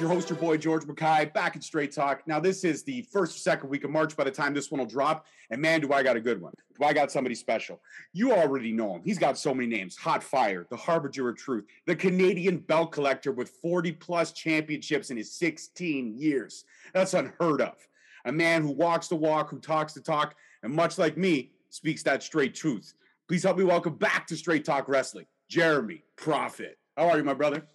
Your host, your boy George Mackay, back in Straight Talk. Now, this is the first or second week of March by the time this one will drop. And man, do I got a good one. Do I got somebody special? You already know him. He's got so many names Hot Fire, the Harbinger of Truth, the Canadian belt collector with 40 plus championships in his 16 years. That's unheard of. A man who walks the walk, who talks the talk, and much like me, speaks that straight truth. Please help me welcome back to Straight Talk Wrestling, Jeremy Prophet. How are you, my brother?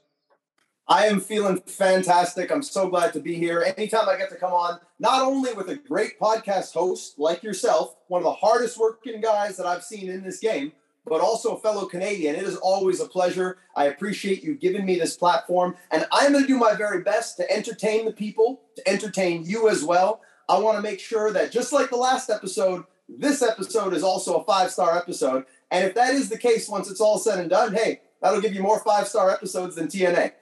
I am feeling fantastic. I'm so glad to be here. Anytime I get to come on, not only with a great podcast host like yourself, one of the hardest working guys that I've seen in this game, but also a fellow Canadian. It is always a pleasure. I appreciate you giving me this platform, and I'm going to do my very best to entertain the people, to entertain you as well. I want to make sure that just like the last episode, this episode is also a five star episode. And if that is the case, once it's all said and done, hey, that'll give you more five star episodes than TNA.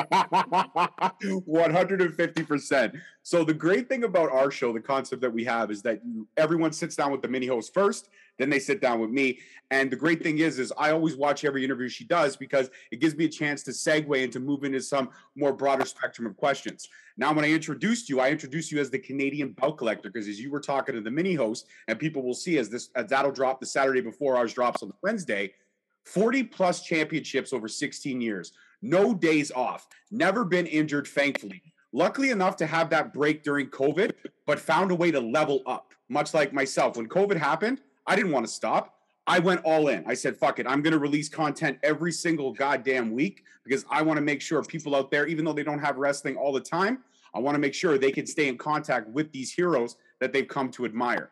150%. So the great thing about our show, the concept that we have is that everyone sits down with the mini host first, then they sit down with me. And the great thing is, is I always watch every interview she does because it gives me a chance to segue and to move into some more broader spectrum of questions. Now, when I introduced you, I introduced you as the Canadian belt collector because as you were talking to the mini host, and people will see as this as that'll drop the Saturday before ours drops on Wednesday, 40 plus championships over 16 years no days off, never been injured, thankfully. Luckily enough to have that break during COVID, but found a way to level up, much like myself. When COVID happened, I didn't want to stop. I went all in. I said, fuck it. I'm going to release content every single goddamn week because I want to make sure people out there, even though they don't have wrestling all the time, I want to make sure they can stay in contact with these heroes that they've come to admire.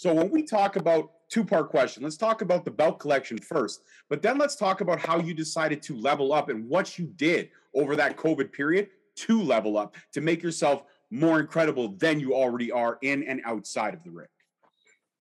So when we talk about two part question. Let's talk about the belt collection first, but then let's talk about how you decided to level up and what you did over that COVID period to level up to make yourself more incredible than you already are in and outside of the ring.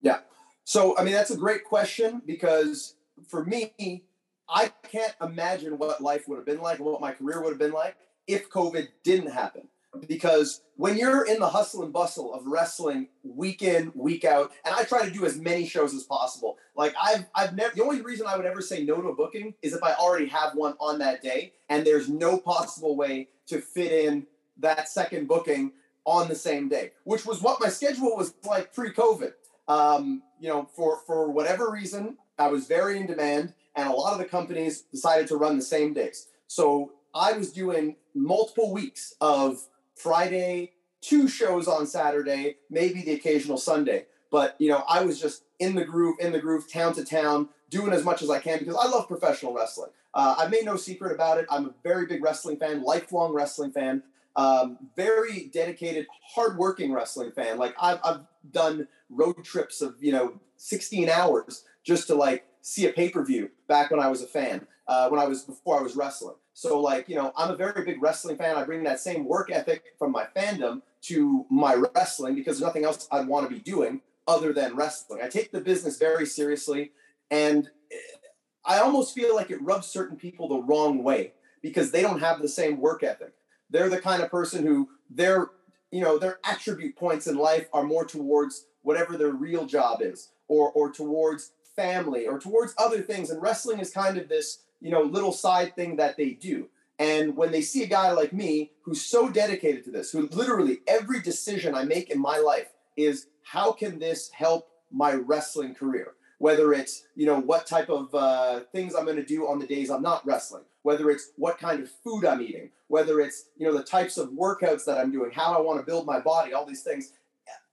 Yeah. So, I mean, that's a great question because for me, I can't imagine what life would have been like what my career would have been like if COVID didn't happen because when you're in the hustle and bustle of wrestling week in week out and i try to do as many shows as possible like i've i've never the only reason i would ever say no to a booking is if i already have one on that day and there's no possible way to fit in that second booking on the same day which was what my schedule was like pre-covid. Um, you know for for whatever reason i was very in demand and a lot of the companies decided to run the same days. So i was doing multiple weeks of Friday, two shows on Saturday, maybe the occasional Sunday. But you know, I was just in the groove, in the groove, town to town, doing as much as I can because I love professional wrestling. Uh, I've made no secret about it. I'm a very big wrestling fan, lifelong wrestling fan, um, very dedicated, hardworking wrestling fan. Like I've, I've done road trips of you know 16 hours just to like see a pay per view back when I was a fan, uh, when I was before I was wrestling. So, like, you know, I'm a very big wrestling fan. I bring that same work ethic from my fandom to my wrestling because there's nothing else I'd want to be doing other than wrestling. I take the business very seriously, and eh, I almost feel like it rubs certain people the wrong way because they don't have the same work ethic. They're the kind of person who their, you know, their attribute points in life are more towards whatever their real job is, or or towards family, or towards other things. And wrestling is kind of this you know, little side thing that they do. And when they see a guy like me who's so dedicated to this, who literally every decision I make in my life is how can this help my wrestling career? Whether it's, you know, what type of uh, things I'm going to do on the days I'm not wrestling, whether it's what kind of food I'm eating, whether it's, you know, the types of workouts that I'm doing, how I want to build my body, all these things.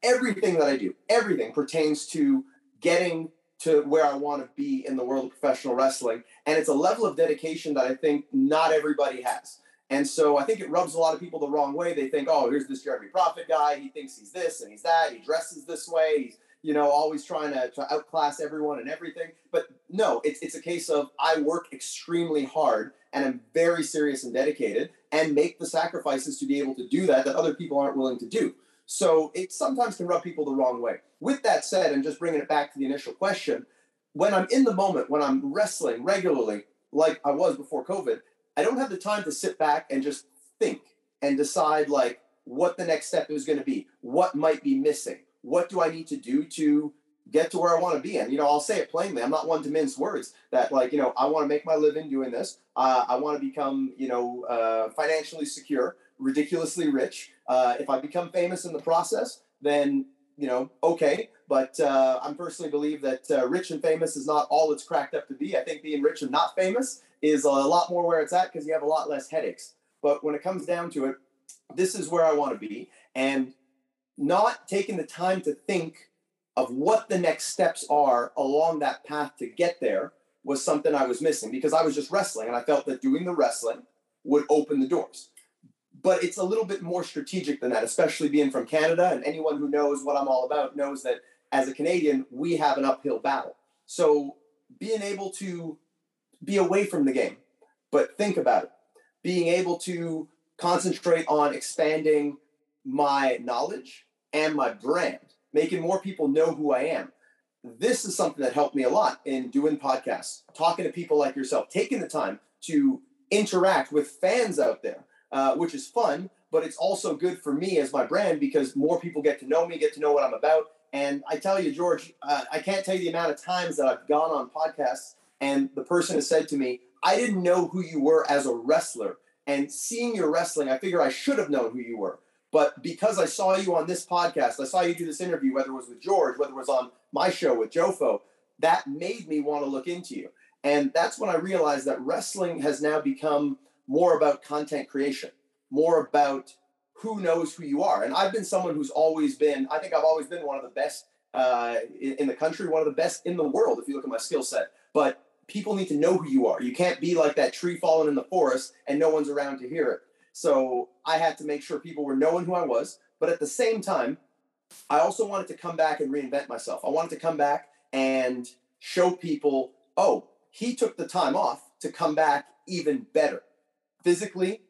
Everything that I do, everything pertains to getting to where I want to be in the world of professional wrestling. And it's a level of dedication that I think not everybody has. And so I think it rubs a lot of people the wrong way. They think, oh, here's this Jeremy Prophet guy. He thinks he's this and he's that. He dresses this way. He's, you know, always trying to, to outclass everyone and everything. But no, it's, it's a case of I work extremely hard and I'm very serious and dedicated and make the sacrifices to be able to do that that other people aren't willing to do. So it sometimes can rub people the wrong way. With that said, and just bringing it back to the initial question, when I'm in the moment, when I'm wrestling regularly, like I was before COVID, I don't have the time to sit back and just think and decide like what the next step is going to be, what might be missing, what do I need to do to get to where I want to be. And, you know, I'll say it plainly. I'm not one to mince words that like, you know, I want to make my living doing this. Uh, I want to become, you know, uh, financially secure, ridiculously rich. Uh, if I become famous in the process, then, you know, okay. But uh, I personally believe that uh, rich and famous is not all it's cracked up to be. I think being rich and not famous is a lot more where it's at because you have a lot less headaches. But when it comes down to it, this is where I want to be. And not taking the time to think of what the next steps are along that path to get there was something I was missing because I was just wrestling and I felt that doing the wrestling would open the doors. But it's a little bit more strategic than that, especially being from Canada. And anyone who knows what I'm all about knows that as a Canadian, we have an uphill battle. So being able to be away from the game, but think about it, being able to concentrate on expanding my knowledge and my brand making more people know who I am. This is something that helped me a lot in doing podcasts, talking to people like yourself, taking the time to interact with fans out there, uh, which is fun, but it's also good for me as my brand because more people get to know me, get to know what I'm about. And I tell you, George, uh, I can't tell you the amount of times that I've gone on podcasts and the person has said to me, I didn't know who you were as a wrestler. And seeing your wrestling, I figure I should have known who you were. But because I saw you on this podcast, I saw you do this interview, whether it was with George, whether it was on my show with Jofo, that made me want to look into you. And that's when I realized that wrestling has now become more about content creation, more about who knows who you are. And I've been someone who's always been, I think I've always been one of the best uh, in, the country, one of the best in the world, if you look at my skill set. But people need to know who you are. You can't be like that tree falling in the forest and no one's around to hear it. So I had to make sure people were knowing who I was. But at the same time, I also wanted to come back and reinvent myself. I wanted to come back and show people, oh, he took the time off to come back even better physically,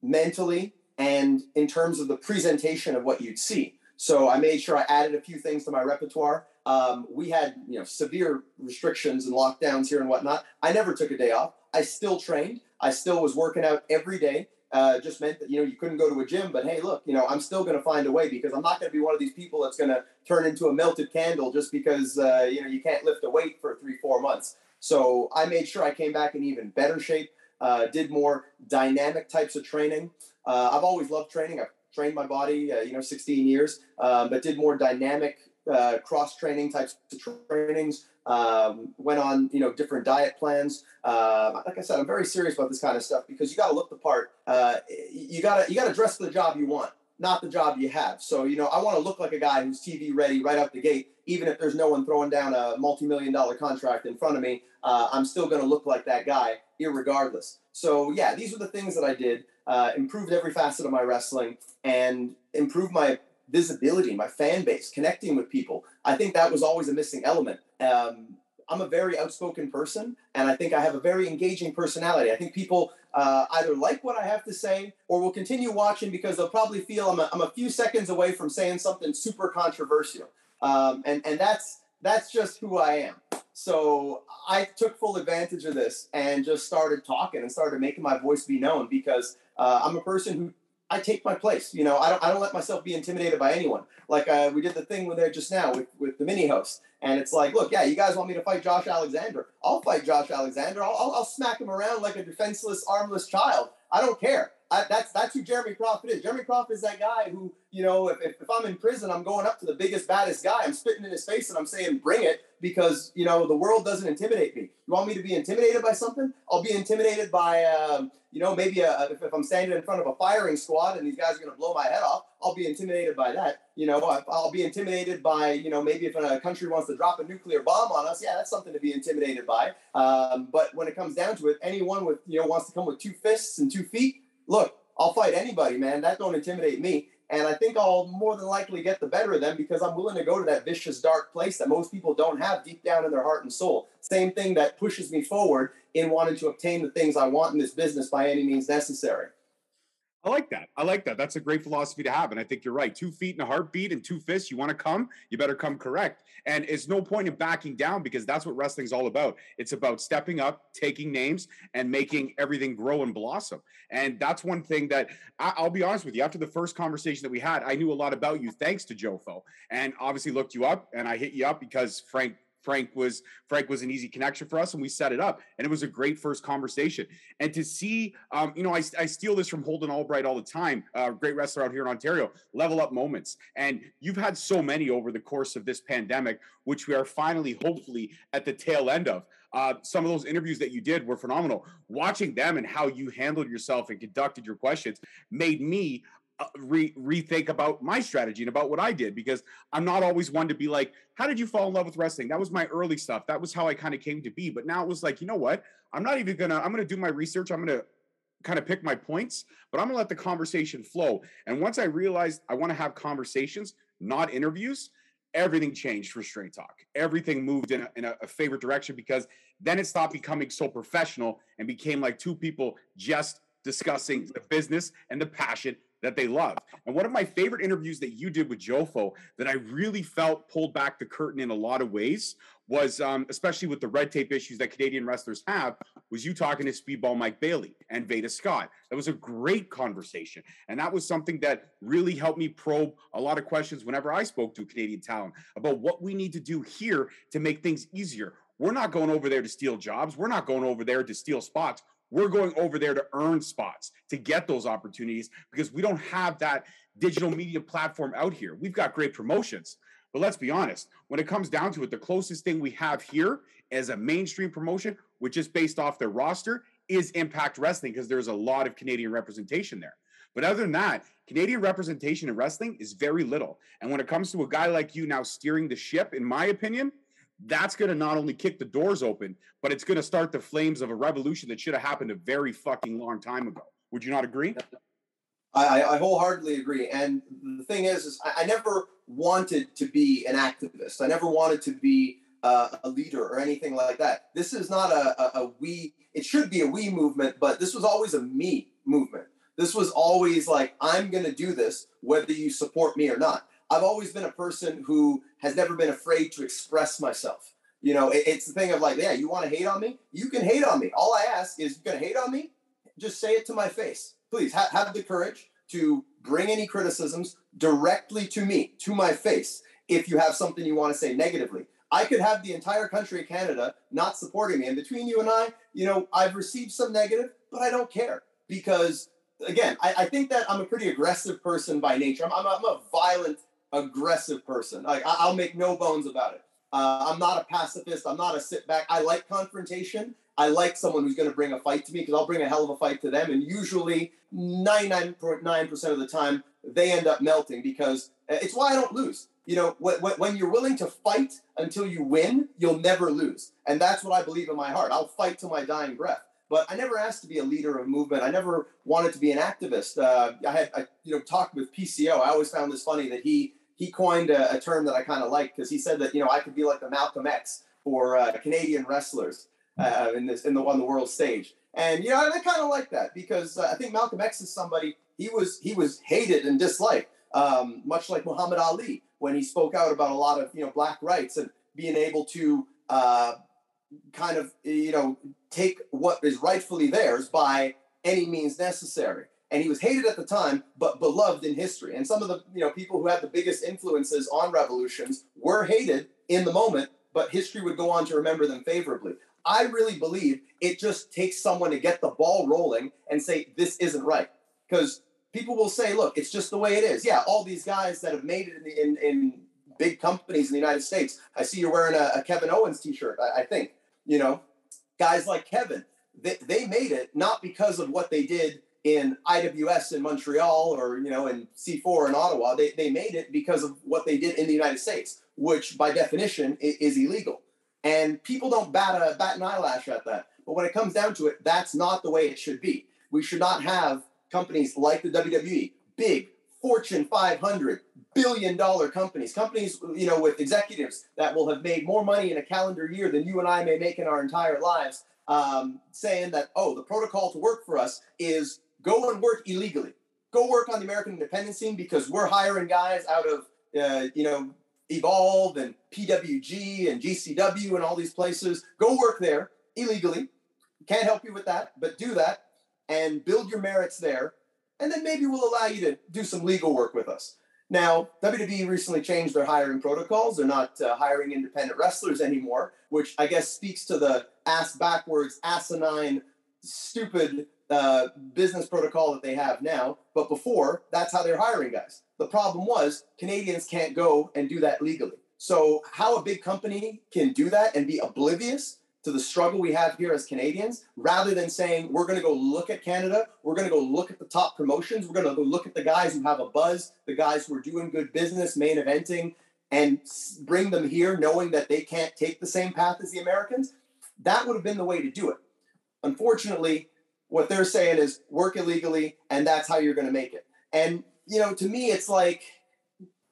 mentally, and in terms of the presentation of what you'd see. So I made sure I added a few things to my repertoire. Um, we had you know severe restrictions and lockdowns here and whatnot. I never took a day off. I still trained. I still was working out every day uh, just meant that you know you couldn't go to a gym. But hey, look, you know I'm still going to find a way because I'm not going to be one of these people that's going to turn into a melted candle just because uh, you know you can't lift a weight for three four months. So I made sure I came back in even better shape. Uh, did more dynamic types of training. Uh, I've always loved training. I've trained my body, uh, you know, 16 years, um, but did more dynamic uh, cross training types of trainings um, went on you know different diet plans. Uh, like I said, I'm very serious about this kind of stuff because you got to look the part. Uh, you got to you got to dress for the job you want, not the job you have. So you know, I want to look like a guy who's TV ready right out the gate, even if there's no one throwing down a multi-million dollar contract in front of me. Uh, I'm still going to look like that guy, irregardless. So yeah, these are the things that I did. Uh, improved every facet of my wrestling and improved my visibility, my fan base, connecting with people. I think that was always a missing element. Um, I'm a very outspoken person, and I think I have a very engaging personality. I think people uh, either like what I have to say or will continue watching because they'll probably feel I'm a, I'm a few seconds away from saying something super controversial. Um, and, and that's, that's just who I am. So I took full advantage of this and just started talking and started making my voice be known because uh, I'm a person who I take my place. You know, I don't I don't let myself be intimidated by anyone. Like uh, we did the thing with there just now with with the mini host, and it's like, look, yeah, you guys want me to fight Josh Alexander? I'll fight Josh Alexander. I'll I'll, I'll smack him around like a defenseless, armless child. I don't care. I, that's that's who Jeremy Crawford is. Jeremy Crawford is that guy who, you know, if, if, if, I'm in prison, I'm going up to the biggest, baddest guy. I'm spitting in his face and I'm saying, bring it, because, you know, the world doesn't intimidate me. You want me to be intimidated by something? I'll be intimidated by, um, you know, maybe a, if, if, I'm standing in front of a firing squad and these guys are going to blow my head off, I'll be intimidated by that. You know, I'll be intimidated by, you know, maybe if a country wants to drop a nuclear bomb on us, yeah, that's something to be intimidated by. Um, but when it comes down to it, anyone with, you know, wants to come with two fists and two feet, look, I'll fight anybody, man. That don't intimidate me. And I think I'll more than likely get the better of them because I'm willing to go to that vicious, dark place that most people don't have deep down in their heart and soul. Same thing that pushes me forward in wanting to obtain the things I want in this business by any means necessary. I like that. I like that. That's a great philosophy to have. And I think you're right. Two feet and a heartbeat and two fists. You want to come, you better come correct. And it's no point in backing down because that's what wrestling's all about. It's about stepping up, taking names, and making everything grow and blossom. And that's one thing that I, will be honest with you. After the first conversation that we had, I knew a lot about you thanks to Jofo. And obviously looked you up and I hit you up because Frank Frank was Frank was an easy connection for us, and we set it up, and it was a great first conversation. And to see, um, you know, I, I steal this from Holden Albright all the time, uh, great wrestler out here in Ontario. Level up moments, and you've had so many over the course of this pandemic, which we are finally, hopefully, at the tail end of. Uh, some of those interviews that you did were phenomenal. Watching them and how you handled yourself and conducted your questions made me Uh, re- rethink about my strategy and about what I did because I'm not always one to be like, how did you fall in love with wrestling? That was my early stuff. That was how I kind of came to be. But now it was like, you know what? I'm not even gonna. I'm gonna do my research. I'm gonna kind of pick my points, but I'm gonna let the conversation flow. And once I realized I want to have conversations, not interviews, everything changed for Straight Talk. Everything moved in a, in a, a favorite direction because then it stopped becoming so professional and became like two people just discussing the business and the passion that they love. And one of my favorite interviews that you did with Jofo that I really felt pulled back the curtain in a lot of ways was, um, especially with the red tape issues that Canadian wrestlers have, was you talking to Speedball Mike Bailey and Veda Scott. That was a great conversation. And that was something that really helped me probe a lot of questions whenever I spoke to Canadian talent about what we need to do here to make things easier. We're not going over there to steal jobs. We're not going over there to steal spots. We're going over there to earn spots, to get those opportunities because we don't have that digital media platform out here. We've got great promotions. But let's be honest, when it comes down to it, the closest thing we have here as a mainstream promotion, which is based off their roster, is Impact Wrestling because there's a lot of Canadian representation there. But other than that, Canadian representation in wrestling is very little. And when it comes to a guy like you now steering the ship, in my opinion, that's going to not only kick the doors open, but it's going to start the flames of a revolution that should have happened a very fucking long time ago. Would you not agree? I, I wholeheartedly agree. And the thing is, is I, never wanted to be an activist. I never wanted to be uh, a leader or anything like that. This is not a, a, a we. It should be a we movement, but this was always a me movement. This was always like I'm going to do this, whether you support me or not. I've always been a person who has never been afraid to express myself. You know, it, it's the thing of like, yeah, you want to hate on me? You can hate on me. All I ask is, you're going to hate on me? Just say it to my face. Please ha- have the courage to bring any criticisms directly to me, to my face, if you have something you want to say negatively. I could have the entire country of Canada not supporting me. And between you and I, you know, I've received some negative, but I don't care because, again, I, I think that I'm a pretty aggressive person by nature. I'm, I'm, I'm a violent aggressive person. Like I, will make no bones about it. Uh, I'm not a pacifist. I'm not a sit back. I like confrontation. I like someone who's going to bring a fight to me because I'll bring a hell of a fight to them. And usually, 99.9% of the time, they end up melting because uh, it's why I don't lose. You know, when you're willing to fight until you win, you'll never lose. And that's what I believe in my heart. I'll fight till my dying breath. But I never asked to be a leader of movement. I never wanted to be an activist. Uh, I had, I, you know, talked with PCO. I always found this funny that he he coined a, a term that I kind of like because he said that you know I could be like the Malcolm X for uh, Canadian wrestlers uh, in this in the on the world stage, and you know I, I kind of like that because uh, I think Malcolm X is somebody he was he was hated and disliked, um, much like Muhammad Ali when he spoke out about a lot of you know black rights and being able to uh, kind of you know take what is rightfully theirs by any means necessary and he was hated at the time but beloved in history. And some of the you know people who had the biggest influences on revolutions were hated in the moment but history would go on to remember them favorably. I really believe it just takes someone to get the ball rolling and say this isn't right. Because people will say look it's just the way it is. Yeah all these guys that have made it in, in, in big companies in the united states i see you're wearing a, a kevin owens t-shirt I, I think you know? Guys like kevin they, they made it not because of what they did in IWS in Montreal or you know in C4 in Ottawa, they, they made it because of what they did in the United States, which by definition is, illegal. And people don't bat a bat an eyelash at that. But when it comes down to it, that's not the way it should be. We should not have companies like the WWE, big Fortune 500 billion dollar companies, companies you know with executives that will have made more money in a calendar year than you and I may make in our entire lives, um, saying that oh the protocol to work for us is go and work illegally. go work on the American independent scene because we're hiring guys out of uh, you know Evolve and PWG and GCW and all these places. Go work there illegally. Can't help you with that, but do that and build your merits there. And then maybe we'll allow you to do some legal work with us. Now, WWE recently changed their hiring protocols. They're not uh, hiring independent wrestlers anymore, which I guess speaks to the ass backwards, asinine, stupid uh, business protocol that they have now. But before, that's how they're hiring guys. The problem was Canadians can't go and do that legally. So, how a big company can do that and be oblivious to the struggle we have here as Canadians, rather than saying, we're going to go look at Canada, we're going to go look at the top promotions, we're going to go look at the guys who have a buzz, the guys who are doing good business, main eventing, and bring them here knowing that they can't take the same path as the Americans, that would have been the way to do it. Unfortunately, what they're saying is work illegally and that's how you're going to make it. And you know, to me, it's like,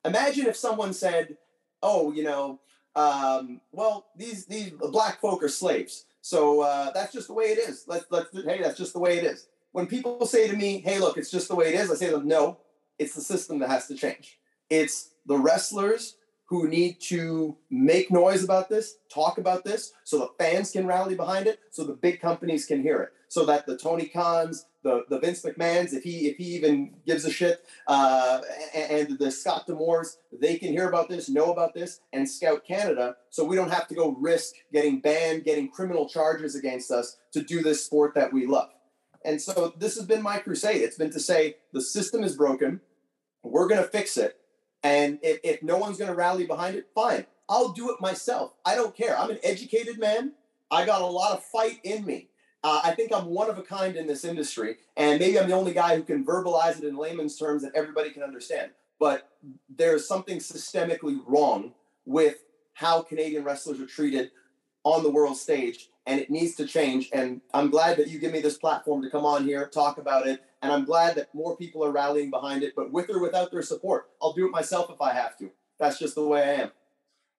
imagine if someone said, "Oh, you know, um, well, these these black folk are slaves, so uh, that's just the way it is. Let's let's hey, that's just the way it is." When people say to me, "Hey, look, it's just the way it is," I say to them, "No, it's the system that has to change. It's the wrestlers." Who need to make noise about this, talk about this, so the fans can rally behind it, so the big companies can hear it, so that the Tony Khans, the, the Vince McMahons, if he if he even gives a shit, uh, and, and the Scott D'Amores, they can hear about this, know about this, and scout Canada, so we don't have to go risk getting banned, getting criminal charges against us to do this sport that we love. And so this has been my crusade. It's been to say the system is broken, we're going to fix it, and if, if no one's going to rally behind it, fine, I'll do it myself. I don't care. I'm an educated man. I got a lot of fight in me. Uh, I think I'm one of a kind in this industry, and maybe I'm the only guy who can verbalize it in layman's terms that everybody can understand. But there's something systemically wrong with how Canadian wrestlers are treated on the world stage, and it needs to change. And I'm glad that you give me this platform to come on here, talk about it, and I'm glad that more people are rallying behind it. But with or without their support, I'll do it myself if I have to. That's just the way I am.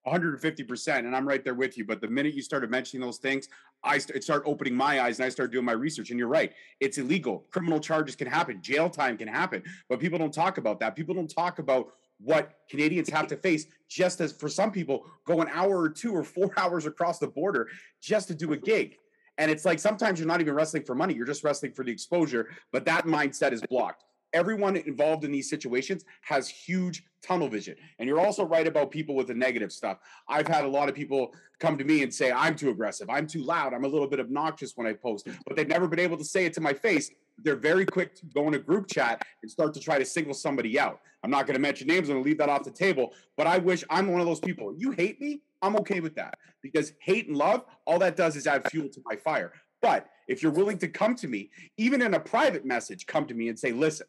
150% and i'm right there with you but the minute you started mentioning those things i st- start opening my eyes and i start doing my research and you're right it's illegal criminal charges can happen jail time can happen but people don't talk about that people don't talk about what canadians have to face just as for some people go an hour or two or four hours across the border just to do a gig. And it's like sometimes you're not even wrestling for money you're just wrestling for the exposure but that mindset is blocked everyone involved in these situations has huge tunnel vision. And you're also right about people with the negative stuff. I've had a lot of people come to me and say, I'm too aggressive, I'm too loud, I'm a little bit obnoxious when I post, but they've never been able to say it to my face. They're very quick to go in a group chat and start to try to single somebody out. I'm not going to mention names, I'm going to leave that off the table, but I wish I'm one of those people. You hate me, I'm okay with that because hate and love, all that does is add fuel to my fire. But if you're willing to come to me, even in a private message, come to me and say, listen,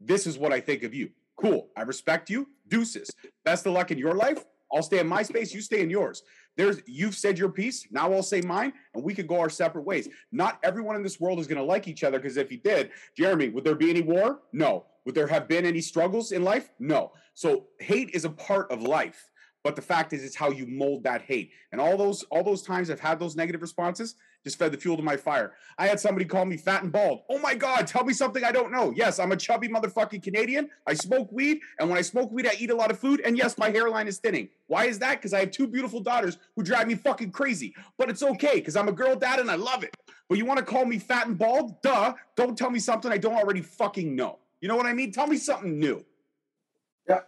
this is what I think of you. Cool. I respect you. Deuces. Best of luck in your life. I'll stay in my space. You stay in yours. There's you've said your piece. Now I'll say mine, and we could go our separate ways. Not everyone in this world is going to like each other because if you did, Jeremy, would there be any war? No. Would there have been any struggles in life? No. So hate is a part of life. But the fact is, it's how you mold that hate. And all those all those times I've had those negative responses just fed the fuel to my fire. I had somebody call me fat and bald. Oh my God, tell me something I don't know. Yes, I'm a chubby motherfucking Canadian. I smoke weed, and when I smoke weed, I eat a lot of food. And yes, my hairline is thinning. Why is that? Because I have two beautiful daughters who drive me fucking crazy. But it's okay because I'm a girl dad and I love it. But you want to call me fat and bald? Duh. Don't tell me something I don't already fucking know. You know what I mean? Tell me something new. Yeah.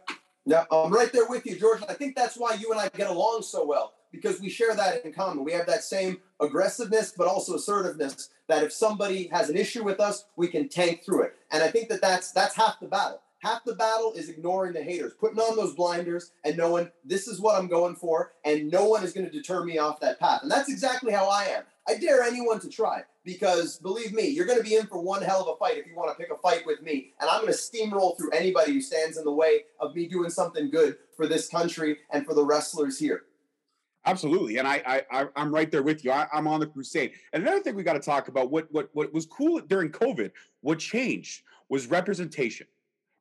Yeah, I'm right there with you, George. I think that's why you and I get along so well because we share that in common. We have that same aggressiveness, but also assertiveness. That if somebody has an issue with us, we can tank through it. And I think that that's that's half the battle. Half the battle is ignoring the haters, putting on those blinders, and knowing this is what I'm going for, and no one is going to deter me off that path. And that's exactly how I am. I dare anyone to try because believe me, you're going to be in for one hell of a fight if you want to pick a fight with me. And I'm going to steamroll through anybody who stands in the way of me doing something good for this country and for the wrestlers here. Absolutely, and I, I I'm right there with you. I, am on the crusade. And another thing we got to talk about what what what was cool during COVID. What changed was representation.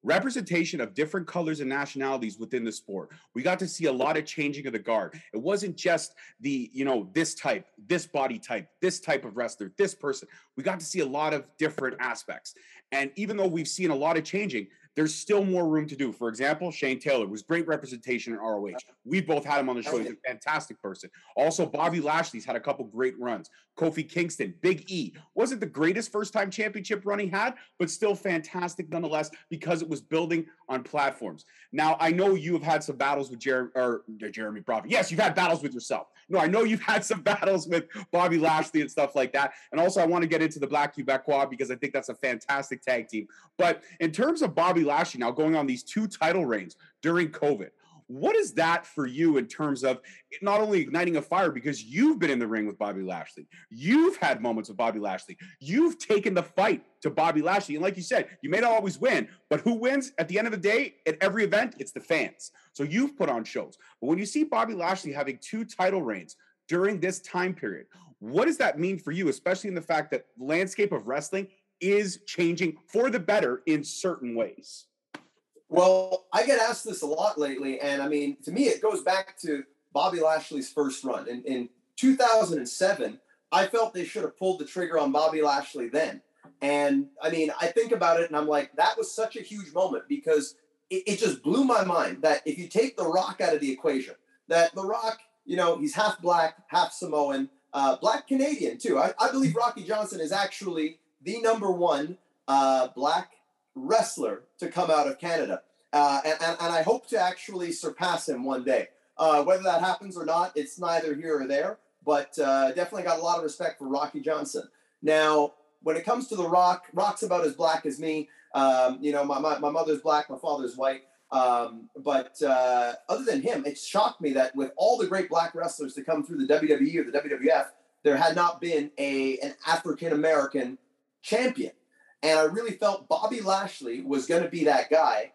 representation of different colors and nationalities within the sport. We got to see a lot of changing of the guard. It wasn't just the, you know, this type, this body type, this type of wrestler, this person. We got to see a lot of different aspects. And even though we've seen a lot of changing, there's still more room to do. For example, Shane Taylor was great representation in ROH. We both had him on the show. He's a fantastic person. Also, Bobby Lashley's had a couple great runs. Kofi Kingston, Big E, wasn't the greatest first time championship run he had, but still fantastic nonetheless because it was building on platforms. Now, I know you have had some battles with or uh, Jeremy Prophet. Yes, you've had battles with yourself. No, I know you've had some battles with Bobby Lashley and stuff like that. And also, I want to get into the Black Quebecois because I think that's a fantastic tag team. But in terms of Bobby Lashley now going on these two title reigns during COVID, what is that for you in terms of not only igniting a fire because you've been in the ring with Bobby Lashley, you've had moments with Bobby Lashley, you've taken the fight to Bobby Lashley, and like you said, you may not always win, but who wins at the end of the day at every event? It's the fans. So you've put on shows, but when you see Bobby Lashley having two title reigns during this time period, what does that mean for you, especially in the fact that the landscape of wrestling is changing for the better in certain ways? Well, I get asked this a lot lately, and I mean, to me, it goes back to Bobby Lashley's first run in, in 2007. I felt they should have pulled the trigger on Bobby Lashley then. And I mean, I think about it and I'm like, that was such a huge moment because it, it, just blew my mind that if you take The Rock out of the equation, that The Rock, you know, he's half black, half Samoan, uh, black Canadian too. I, I, believe Rocky Johnson is actually the number one uh, black wrestler to come out of Canada. Uh, and, and, and, I hope to actually surpass him one day. Uh, whether that happens or not, it's neither here or there, but uh, definitely got a lot of respect for Rocky Johnson. Now, when it comes to The Rock, Rock's about as black as me. Um, you know, my, my, my, mother's black, my father's white. Um, but uh, other than him, it shocked me that with all the great black wrestlers to come through the WWE or the WWF, there had not been a an African American champion. And I really felt Bobby Lashley was going to be that guy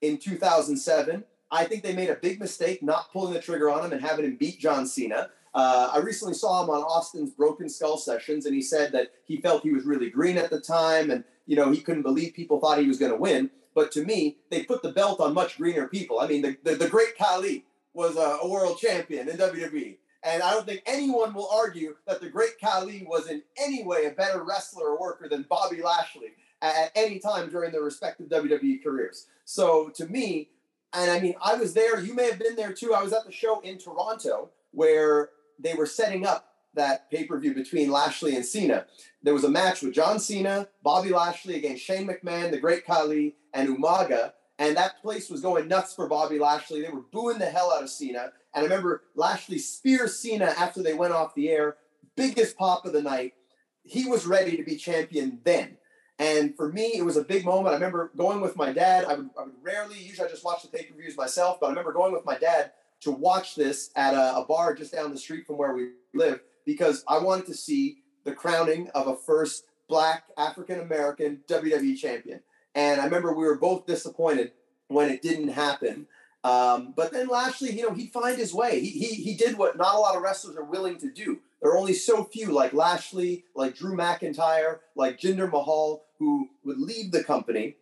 in 2007. I think they made a big mistake not pulling the trigger on him and having him beat John Cena. Uh, I recently saw him on Austin's Broken Skull sessions, and he said that he felt he was really green at the time, and you know he couldn't believe people thought he was going to win. But to me, they put the belt on much greener people. I mean, the, the, the great Khali was a, a world champion in WWE. And I don't think anyone will argue that the great Khali was in any way a better wrestler or worker than Bobby Lashley at any time during their respective WWE careers. So to me, and I mean, I was there, you may have been there too. I was at the show in Toronto where they were setting up that pay per view between Lashley and Cena. There was a match with John Cena, Bobby Lashley against Shane McMahon, the Great Khali, and Umaga. And that place was going nuts for Bobby Lashley. They were booing the hell out of Cena. And I remember Lashley spears Cena after they went off the air. Biggest pop of the night. He was ready to be champion then. And for me, it was a big moment. I remember going with my dad. I would, I would rarely, usually I just watch the pay per views myself, but I remember going with my dad to watch this at a, a, bar just down the street from where we live because I wanted to see the crowning of a first black African American WWE champion. And I remember we were both disappointed when it didn't happen. Um, but then Lashley, you know, he'd find his way. He, he, he did what not a lot of wrestlers are willing to do. There are only so few like Lashley, like Drew McIntyre, like Jinder Mahal, who would leave the company,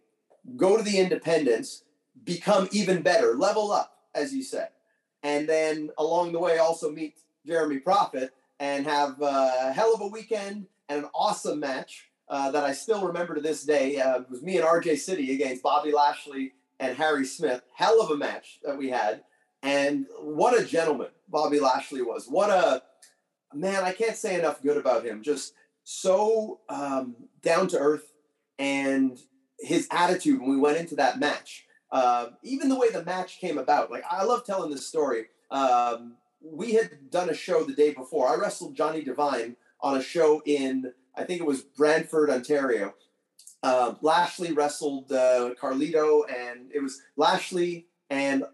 go to the independents, become even better, level up, as you said. And then along the way, also meet Jeremy Prophet and have a hell of a weekend and an awesome match uh, that I still remember to this day. Uh, it was me and RJ City against Bobby Lashley and Harry Smith. Hell of a match that we had. And what a gentleman Bobby Lashley was. What a man, I can't say enough good about him. Just so um, down to earth and his attitude when we went into that match. Uh, even the way the match came about. Like, I love telling this story. Um, we had done a show the day before. I wrestled Johnny Devine on a show in, I think it was Brantford, Ontario. Uh, Lashley wrestled uh, Carlito, and it was Lashley and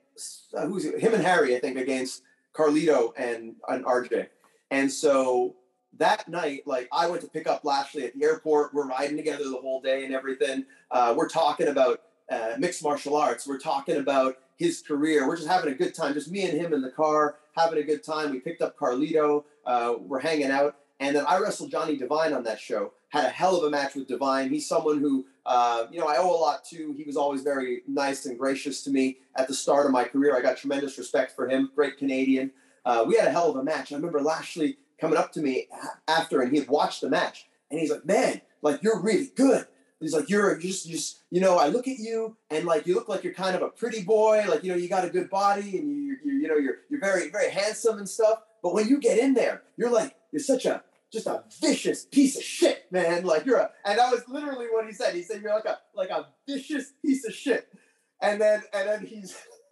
uh, who's him and Harry, I think, against Carlito and, and RJ. And so that night, like I went to pick up Lashley at the airport. We're riding together the whole day and everything. Uh, we're talking about uh, mixed martial arts. We're talking about his career. We're just having a good time. Just me and him in the car, having a good time. We picked up Carlito. Uh, we're hanging out. And then I wrestled Johnny Devine on that show. Had a hell of a match with Devine. He's someone who, uh, you know, I owe a lot to. He was always very nice and gracious to me at the start of my career. I got tremendous respect for him. Great Canadian. Uh, we had a hell of a match. I remember Lashley coming up to me after, and he had watched the match, and he's like, "Man, like you're really good." He's like, "You're just, just, you know, I look at you, and like you look like you're kind of a pretty boy. Like you know, you got a good body, and you, you, you know, you're you're very, very handsome and stuff. But when you get in there, you're like, you're such a just a vicious piece of shit, man. Like you're a, and that was literally what he said. He said you're like a like a vicious piece of shit. And then and then he's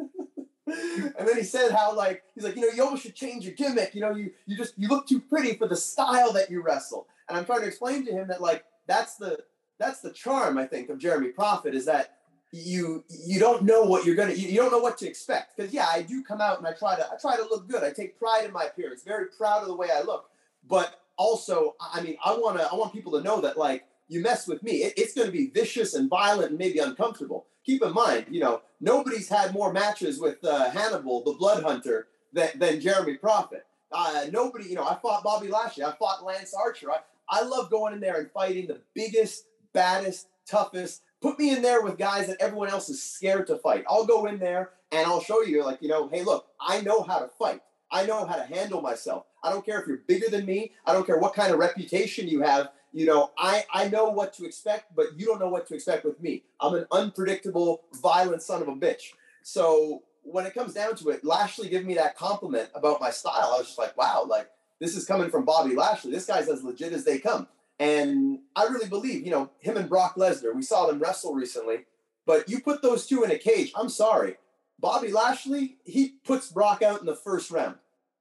and then he said how like he's like you know you almost should change your gimmick. You know you you just you look too pretty for the style that you wrestle. And I'm trying to explain to him that like that's the that's the charm I think of Jeremy Prophet is that you you don't know what you're gonna you, you don't know what to expect because yeah I do come out and I try to I try to look good I take pride in my appearance very proud of the way I look but also, I mean, I want to I want people to know that like you mess with me, it, it's going to be vicious and violent and maybe uncomfortable. Keep in mind, you know, nobody's had more matches with uh, Hannibal, the Blood Hunter, than, than Jeremy Prophet. Uh, nobody, you know, I fought Bobby Lashley, I fought Lance Archer. I, I love going in there and fighting the biggest, baddest, toughest. Put me in there with guys that everyone else is scared to fight. I'll go in there and I'll show you, like, you know, hey, look, I know how to fight. I know how to handle myself. I don't care if you're bigger than me. I don't care what kind of reputation you have. You know, I, I know what to expect, but you don't know what to expect with me. I'm an unpredictable, violent son of a bitch. So when it comes down to it, Lashley giving me that compliment about my style, I was just like, wow, like this is coming from Bobby Lashley. This guy's as legit as they come. And I really believe, you know, him and Brock Lesnar, we saw them wrestle recently, but you put those two in a cage, I'm sorry. Bobby Lashley, he puts Brock out in the first round.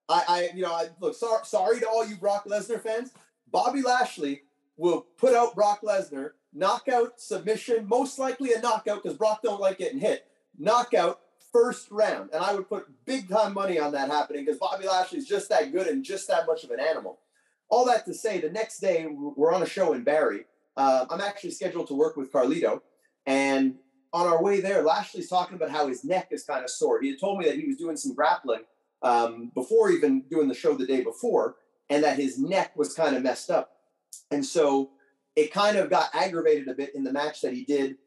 I, I you know, I look sorry, to all you Brock Lesnar fans. Bobby Lashley will put out Brock Lesnar, knockout, submission, most likely a knockout because Brock don't like getting hit. Knockout first round, and I would put big time money on that happening because Bobby Lashley is just that good and just that much of an animal. All that to say, the next day we're on a show in Barrie. Uh, I'm actually scheduled to work with Carlito, and on our way there, Lashley's talking about how his neck is kind of sore. He had told me that he was doing some grappling um, before even doing the show the day before, and that his neck was kind of messed up. And so it kind of got aggravated a bit in the match that he did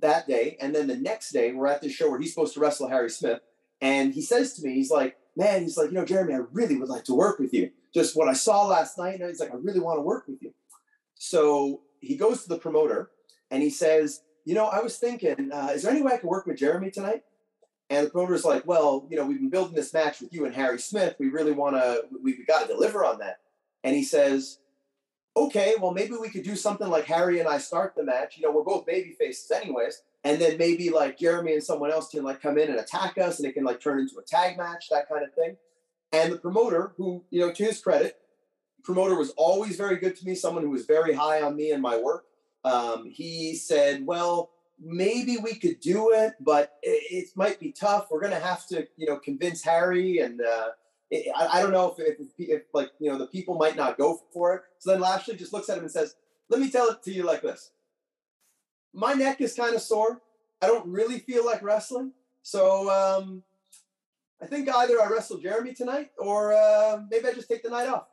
that day. And then the next day, we're at this show where he's supposed to wrestle Harry Smith. And he says to me, he's like, man, he's like, you know, Jeremy, I really would like to work with you. Just what I saw last night. And he's like, I really want to work with you. So he goes to the promoter and he says, you know, I was thinking, uh, is there any way I can work with Jeremy tonight? And the promoter's like, well, you know, we've been building this match with you and Harry Smith. We really want to, we, we got to deliver on that. And he says, okay, well, maybe we could do something like Harry and I start the match. You know, we're both baby faces anyways. And then maybe like Jeremy and someone else can like come in and attack us and it can like turn into a tag match, that kind of thing. And the promoter, who, you know, to his credit, promoter was always very good to me, someone who was very high on me and my work. Um, he said, well, maybe we could do it, but it, it might be tough. We're going to have to, you know, convince Harry, and uh, it, I, I, don't know if, if, if, like, you know, the people might not go for it. So then Lashley just looks at him and says, "Let me tell it to you like this. My neck is kind of sore. I don't really feel like wrestling, so um, I think either I wrestle Jeremy tonight, or uh, maybe I just take the night off."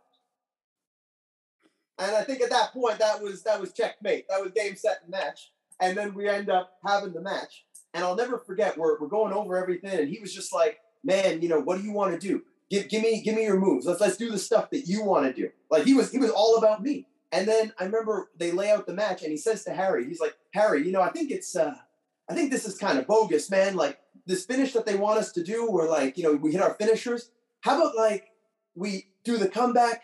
And I think at that point, that was that was checkmate. That was game, set, and match and then we end up having the match. And I'll never forget, we're, we're going over everything, and he was just like, man, you know, what do you want to do? Give, give me give me your moves. Let's let's do the stuff that you want to do. Like he was he was all about me. And then I remember they lay out the match, and he says to Harry, he's like, Harry, you know, I think it's uh, I think this is kind of bogus, man. Like this finish that they want us to do, where like you know we hit our finishers. How about like we do the comeback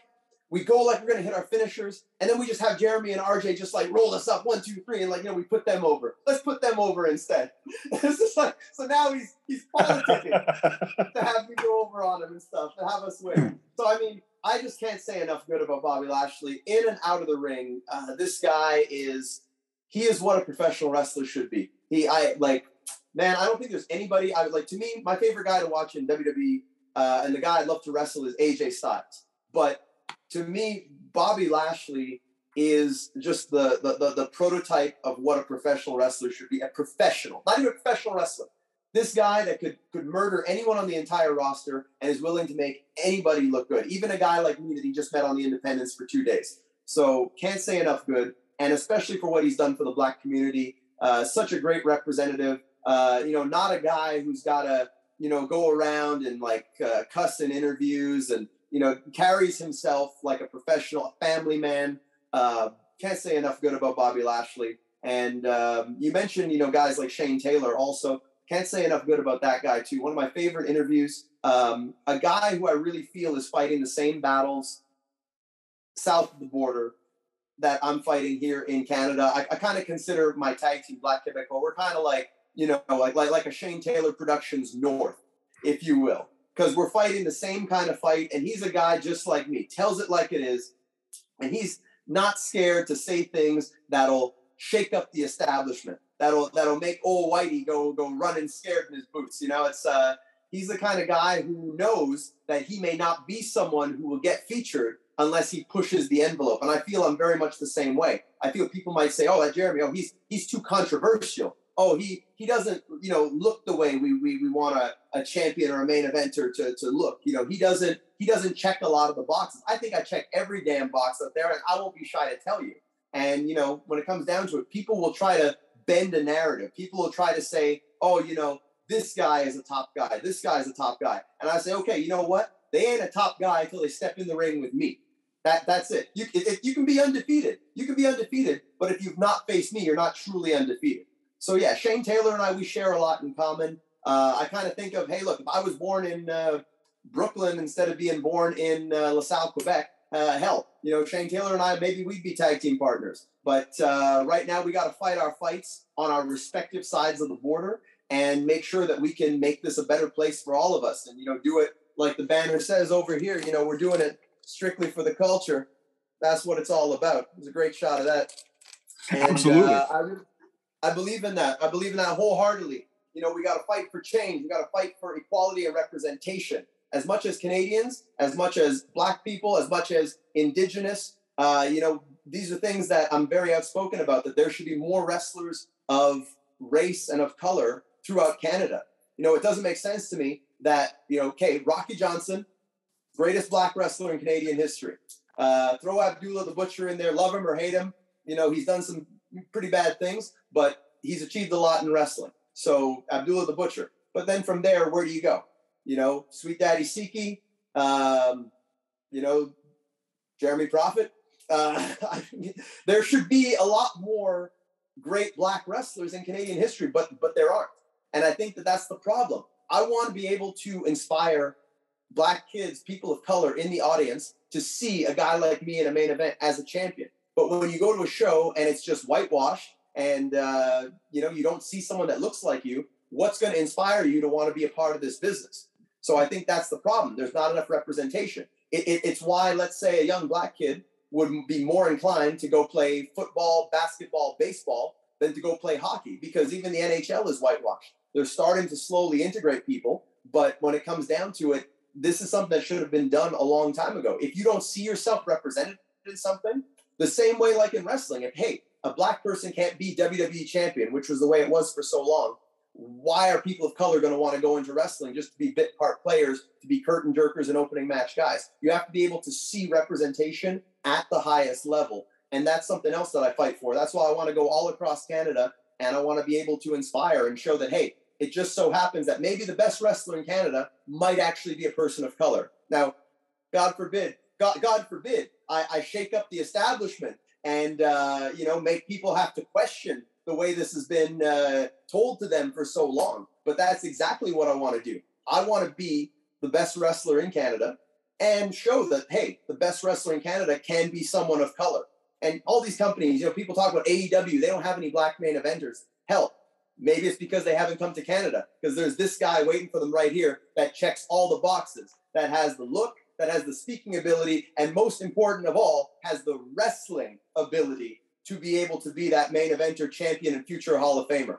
we go like we're gonna hit our finishers, and then we just have Jeremy and RJ just like roll us up one, two, three, and like you know we put them over. Let's put them over instead. it's just like so now he's he's politicking to have me go over on him and stuff to have us win. So I mean, I just can't say enough good about Bobby Lashley in and out of the ring. Uh, this guy is he is what a professional wrestler should be. He I like man, I don't think there's anybody I would like to me. My favorite guy to watch in WWE uh, and the guy I'd love to wrestle is AJ Styles, but to me, Bobby Lashley is just the, the, the, the, prototype of what a professional wrestler should be. A professional, not even a professional wrestler. This guy that could could murder anyone on the entire roster and is willing to make anybody look good. Even a guy like me that he just met on the independents for two days. So can't say enough good. and especially for what he's done for the black community. Uh, such a great representative. Uh, you know, not a guy who's got to you know go around and like uh, cuss in interviews, and you know carries himself like a professional, a family man. Uh, can't say enough good about Bobby Lashley. And um, you mentioned, you know, guys like Shane Taylor also. Can't say enough good about that guy too. One of my favorite interviews. Um, a guy who I really feel is fighting the same battles south of the border that I'm fighting here in Canada. I, I kind of consider my tag team Black Quebecois. We're kind of like, you know, like, like like a Shane Taylor Productions North, if you will, because we're fighting the same kind of fight. And he's a guy just like me, tells it like it is, and he's not scared to say things that'll shake up the establishment. That'll that'll make old Whitey go go running scared in his boots. You know, it's uh he's the kind of guy who knows that he may not be someone who will get featured unless he pushes the envelope. And I feel I'm very much the same way. I feel people might say, "Oh, that Jeremy, oh, he's he's too controversial. Oh, he he doesn't, you know, look the way we we, we want a, a champion or a main eventer to, to look. You know, he doesn't he doesn't check a lot of the boxes. I think I check every damn box up there, and I won't be shy to tell you. And you know, when it comes down to it, people will try to bend a narrative. People will try to say, "Oh, you know, this guy is a top guy. This guy is a top guy." And I say, "Okay, you know what? They ain't a top guy until they step in the ring with me. That that's it. You if you can be undefeated, you can be undefeated. But if you've not faced me, you're not truly undefeated. So yeah, Shane Taylor and I we share a lot in common. Uh, I kind of think of, hey, look, if I was born in uh, Brooklyn instead of being born in uh, LaSalle, Quebec, uh, hell, you know, Shane Taylor and I, maybe we'd be tag team partners. But uh, right now, we got to fight our fights on our respective sides of the border and make sure that we can make this a better place for all of us. And you know, do it like the banner says over here. You know, we're doing it strictly for the culture. That's what it's all about. It was a great shot of that. And, Absolutely. Uh, I, I believe in that. I believe in that wholeheartedly. You know, we got to fight for change. We got to fight for equality and representation as much as Canadians, as much as Black people, as much as Indigenous. Uh, you know, these are things that I'm very outspoken about. That there should be more wrestlers of race and of color throughout Canada. You know, it doesn't make sense to me that you know, okay, Rocky Johnson, greatest Black wrestler in Canadian history. Uh, throw Abdullah the Butcher in there, love him or hate him. You know, he's done some pretty bad things, but he's achieved a lot in wrestling. So Abdullah the Butcher. But then from there, where do you go? you know, Sweet Daddy Siki, um, you know, Jeremy Prophet. Uh, there should be a lot more great black wrestlers in Canadian history, but but there aren't. And I think that that's the problem. I want to be able to inspire black kids, people of color in the audience to see a guy like me in a main event as a champion. But when you go to a show and it's just whitewashed and uh, you know you don't see someone that looks like you, what's going to inspire you to want to be a part of this business? So I think that's the problem. There's not enough representation. It, it, it's why, let's say, a young black kid would be more inclined to go play football, basketball, baseball than to go play hockey because even the NHL is whitewashed. They're starting to slowly integrate people, but when it comes down to it, this is something that should have been done a long time ago. If you don't see yourself represented in something, the same way like in wrestling, if hey, a black person can't be WWE champion, which was the way it was for so long, why are people of color going to want to go into wrestling just to be bit part players, to be curtain jerkers and opening match guys? You have to be able to see representation at the highest level. And that's something else that I fight for. That's why I want to go all across Canada and I want to be able to inspire and show that, hey, it just so happens that maybe the best wrestler in Canada might actually be a person of color. Now, God forbid, God, God forbid, I, I shake up the establishment and, uh, you know, make people have to question the way this has been uh, told to them for so long. But that's exactly what I want to do. I want to be the best wrestler in Canada and show that, hey, the best wrestler in Canada can be someone of color. And all these companies, you know, people talk about AEW, they don't have any black main eventers. Hell, maybe it's because they haven't come to Canada because there's this guy waiting for them right here that checks all the boxes, that has the look, that has the speaking ability, and most important of all, has the wrestling ability to be able to be that main eventer champion and future Hall of Famer.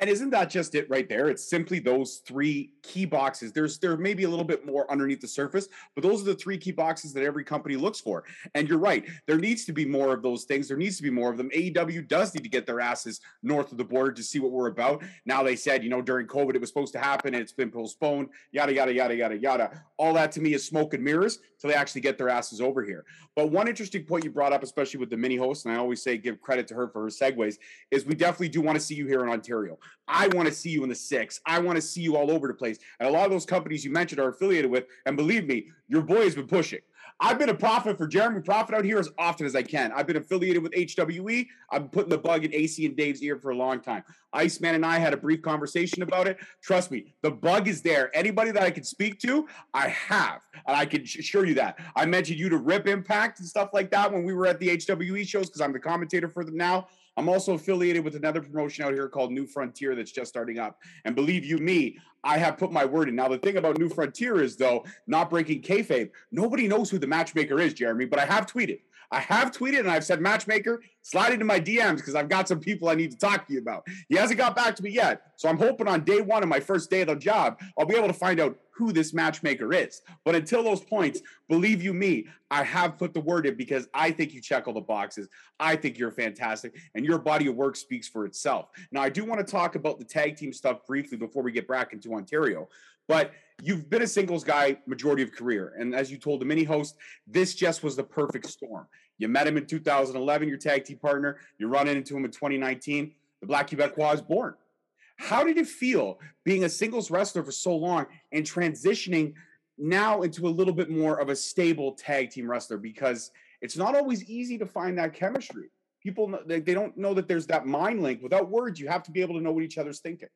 And isn't that just it right there? It's simply those three key boxes. There's there may be a little bit more underneath the surface, but those are the three key boxes that every company looks for. And you're right. There needs to be more of those things. There needs to be more of them. AEW does need to get their asses north of the border to see what we're about. Now they said, you know, during COVID it was supposed to happen and it's been postponed, yada yada yada yada yada. All that to me is smoke and mirrors till they actually get their asses over here. But one interesting point you brought up, especially with the mini host, and I always say give credit to her for her segues, is we definitely do want to see you here in Ontario. I want to see you in the six. I want to see you all over the place. And a lot of those companies you mentioned are affiliated with. And believe me, your boy has been pushing. I've been a prophet for Jeremy Prophet out here as often as I can. I've been affiliated with HWE. I've been putting the bug in AC and Dave's ear for a long time. Iceman and I had a brief conversation about it. Trust me, the bug is there. Anybody that I can speak to, I have. And I can assure you that. I mentioned you to Rip Impact and stuff like that when we were at the HWE shows because I'm the commentator for them now. I'm also affiliated with another promotion out here called New Frontier that's just starting up. And believe you me, I have put my word in. Now, the thing about New Frontier is, though, not breaking kayfabe, nobody knows who the matchmaker is, Jeremy, but I have tweeted. I have tweeted and I've said, matchmaker, slide into my DMs because I've got some people I need to talk to you about. He hasn't got back to me yet. So I'm hoping on day one of my first day of the job, I'll be able to find out who this matchmaker is. But until those points, believe you me, I have put the word in because I think you check all the boxes. I think you're fantastic and your body of work speaks for itself. Now, I do want to talk about the tag team stuff briefly before we get back into Ontario. But you've been a singles guy majority of career. And as you told the mini host, this just was the perfect storm. You met him in 2011, your tag team partner. You're running into him in 2019. The Black Quebecois is born. How did it feel being a singles wrestler for so long and transitioning now into a little bit more of a stable tag team wrestler? Because it's not always easy to find that chemistry. People they don't know that there's that mind link. Without words, you have to be able to know what each other's thinking.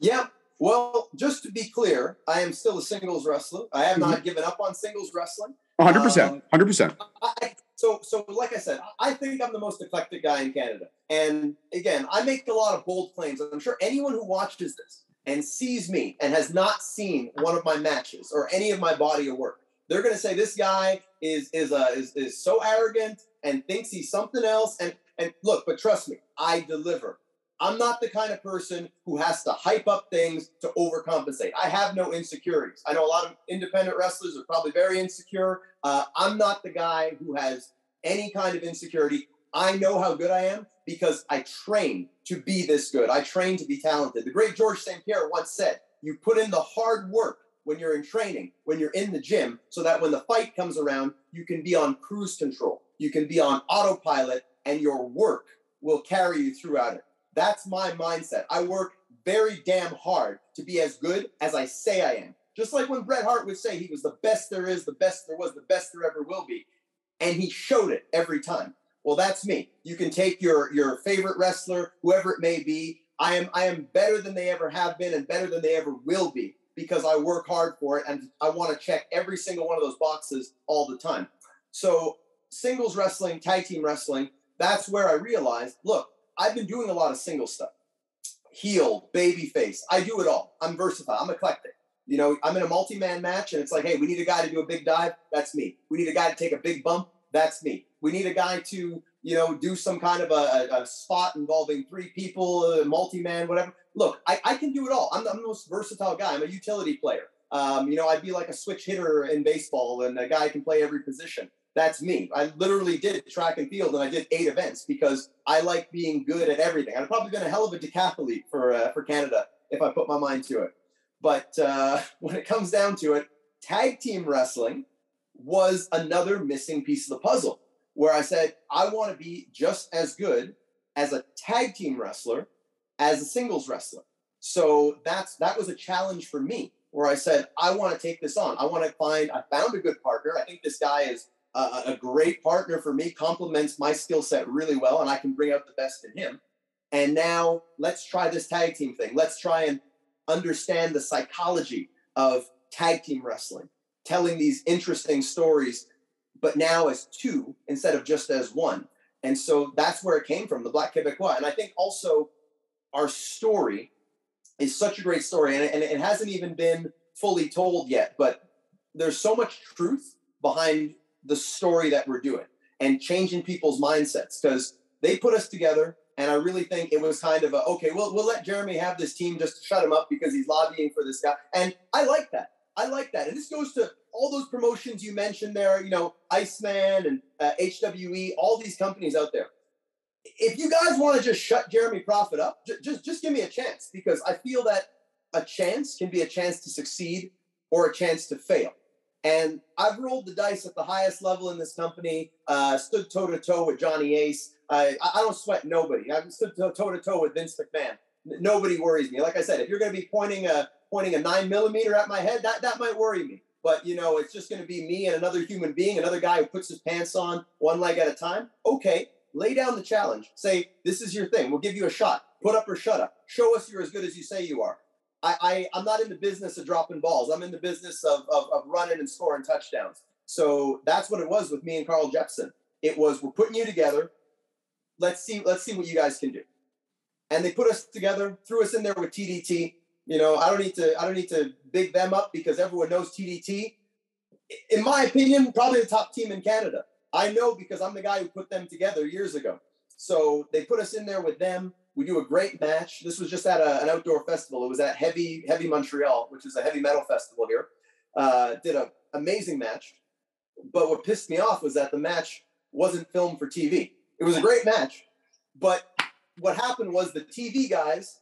Yeah. Well, just to be clear, I am still a singles wrestler. I have mm-hmm. not given up on singles wrestling. 100%. 100%. Um, I, so, so like I said, I think I'm the most eclectic guy in Canada. And again, I make a lot of bold claims. I'm sure anyone who watches this and sees me and has not seen one of my matches or any of my body of work, they're going to say this guy is is uh, is is so arrogant and thinks he's something else. And and look, but trust me, I deliver. I'm not the kind of person who has to hype up things to overcompensate. I have no insecurities. I know a lot of independent wrestlers are probably very insecure. Uh, I'm not the guy who has any kind of insecurity. I know how good I am because I train to be this good. I train to be talented. The great George St. Pierre once said, You put in the hard work when you're in training, when you're in the gym, so that when the fight comes around, you can be on cruise control. You can be on autopilot, and your work will carry you throughout it. That's my mindset. I work very damn hard to be as good as I say I am. Just like when Bret Hart would say he was the best there is, the best there was, the best there ever will be. And he showed it every time. Well, that's me. You can take your your favorite wrestler, whoever it may be. I am I am better than they ever have been and better than they ever will be because I work hard for it and I want to check every single one of those boxes all the time. So, singles wrestling, tag team wrestling, that's where I realized, look, I've been doing a lot of single stuff. Heel, baby face. I do it all. I'm versatile. I'm eclectic. You know, I'm in a multi-man match and it's like, hey, we need a guy to do a big dive. That's me. We need a guy to take a big bump. That's me. We need a guy to, you know, do some kind of a, a, spot involving three people, multi-man, whatever. Look, I, I can do it all. I'm the, I'm the most versatile guy. I'm a utility player. Um, you know, I'd be like a switch hitter in baseball, and a guy can play every position. That's me. I literally did track and field, and I did eight events because I like being good at everything. I'd probably been a hell of a decathlete for uh, for Canada if I put my mind to it. But uh, when it comes down to it, tag team wrestling was another missing piece of the puzzle. Where I said I want to be just as good as a tag team wrestler as a singles wrestler. So that's that was a challenge for me where I said I want to take this on. I want to find I found a good partner. I think this guy is a, a great partner for me, complements my skill set really well, and I can bring out the best in him. And now let's try this tag team thing. Let's try and understand the psychology of tag team wrestling, telling these interesting stories, but now as two instead of just as one. And so that's where it came from, the Black Quebecois. And I think also our story is such a great story, and and it hasn't even been fully told yet, but there's so much truth behind the story that we're doing and changing people's mindsets because they put us together And I really think it was kind of a okay, we'll we'll let Jeremy have this team just to shut him up because he's lobbying for this guy. And I like that. I like that. And this goes to all those promotions you mentioned there, you know, Iceman and uh, HWE, all these companies out there. If you guys want to just shut Jeremy Prophet up, j- just just give me a chance because I feel that a chance can be a chance to succeed or a chance to fail. And I've rolled the dice at the highest level in this company, uh, stood toe to toe with Johnny Ace. I, I don't sweat nobody. I've stood toe to toe with Vince McMahon. Nobody worries me. Like I said, if you're going to be pointing a pointing a nine millimeter at my head, that, that might worry me. But you know, it's just going to be me and another human being, another guy who puts his pants on one leg at a time. Okay, lay down the challenge. Say, this is your thing. We'll give you a shot. Put up or shut up. Show us you're as good as you say you are. I, I am not in the business of dropping balls. I'm in the business of, of, of running and scoring touchdowns. So that's what it was with me and Carl Jepsen. It was we're putting you together. Let's see let's see what you guys can do. And they put us together, threw us in there with TDT. You know, I don't need to I don't need to big them up because everyone knows TDT. In my opinion, probably the top team in Canada. I know because I'm the guy who put them together years ago. So they put us in there with them. We do a great match. This was just at a, an outdoor festival. It was at Heavy Heavy Montreal, which is a heavy metal festival here. Uh, did an amazing match. But what pissed me off was that the match wasn't filmed for TV. It was a great match, but what happened was the TV guys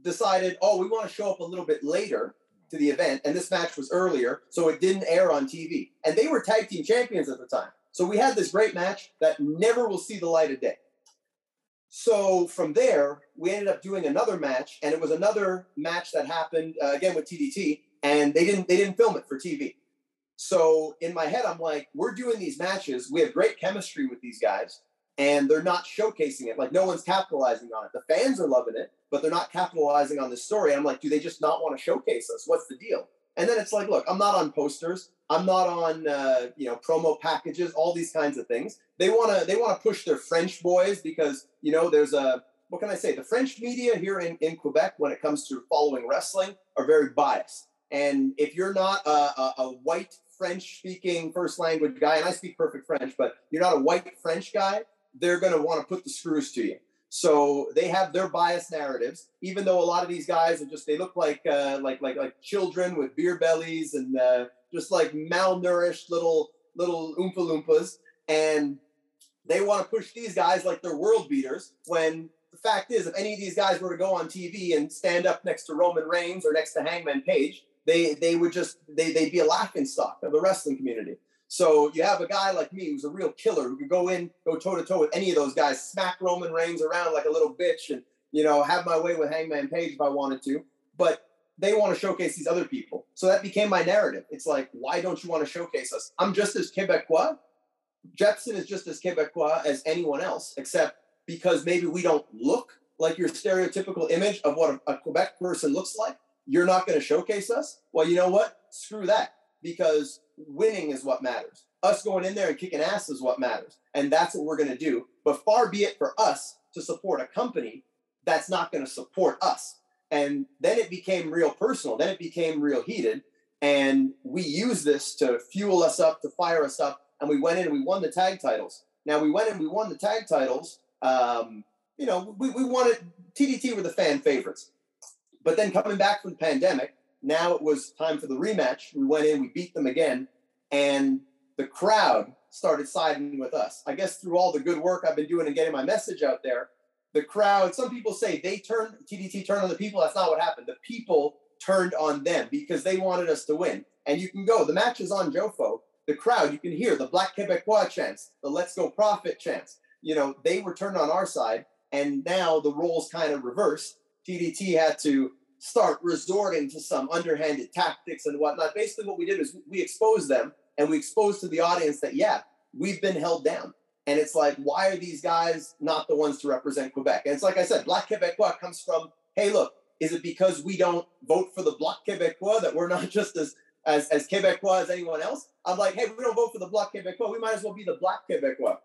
decided, oh, we want to show up a little bit later to the event, and this match was earlier, so it didn't air on TV. And they were tag team champions at the time. So we had this great match that never will see the light of day. So from there, we ended up doing another match, and it was another match that happened uh, again with TDT, and they didn't they didn't film it for TV. So in my head, I'm like, we're doing these matches. We have great chemistry with these guys, and they're not showcasing it. Like no one's capitalizing on it. The fans are loving it, but they're not capitalizing on the story. I'm like, do they just not want to showcase us? What's the deal? And then it's like, look, I'm not on posters. I'm not on uh, you know promo packages, all these kinds of things. They want to they want to push their French boys because you know there's a what can I say? The French media here in, in Quebec, when it comes to following wrestling, are very biased. And if you're not a, a, a white French speaking first language guy, and I speak perfect French, but you're not a white French guy, they're going to want to put the screws to you. So they have their biased narratives, even though a lot of these guys are just they look like uh, like like like children with beer bellies and uh, just like malnourished little little oompa loompas, and they want to push these guys like they're world beaters. When the fact is, if any of these guys were to go on TV and stand up next to Roman Reigns or next to Hangman Page, they they would just they they'd be a laughing stock of the wrestling community. So you have a guy like me who's a real killer who could go in, go toe to toe with any of those guys, smack Roman Reigns around like a little bitch, and you know have my way with Hangman Page if I wanted to. But they want to showcase these other people, so that became my narrative. It's like, why don't you want to showcase us? I'm just as Quebecois. Jepsen is just as Quebecois as anyone else, except because maybe we don't look like your stereotypical image of what a, a Quebec person looks like. You're not going to showcase us. Well, you know what? Screw that, because winning is what matters. Us going in there and kicking ass is what matters. And that's what we're going to do. But far be it for us to support a company that's not going to support us. And then it became real personal. Then it became real heated. And we used this to fuel us up, to fire us up. And we went in and we won the tag titles. Now we went in and we won the tag titles. Um, you know, we, we wanted TDT were the fan favorites. But then coming back from the pandemic, now it was time for the rematch. We went in, we beat them again, and the crowd started siding with us. I guess through all the good work I've been doing and getting my message out there, the crowd, some people say they turned, TDT turned on the people. That's not what happened. The people turned on them because they wanted us to win. And you can go, the match is on Jofo. The crowd, you can hear the Black Quebecois chants, the Let's Go Prophet chants. You know, they were turned on our side. And now the roles kind of reversed. TDT had to start resorting to some underhanded tactics and whatnot. Basically, what we did is we exposed them and we exposed to the audience that, yeah, we've been held down. And it's like, why are these guys not the ones to represent Quebec? And it's like I said, Black Quebecois comes from, hey, look, is it because we don't vote for the Bloc Quebecois that we're not just as as, as Quebecois as anyone else? I'm like, hey, we don't vote for the Bloc Quebecois. We might as well be the Black Quebecois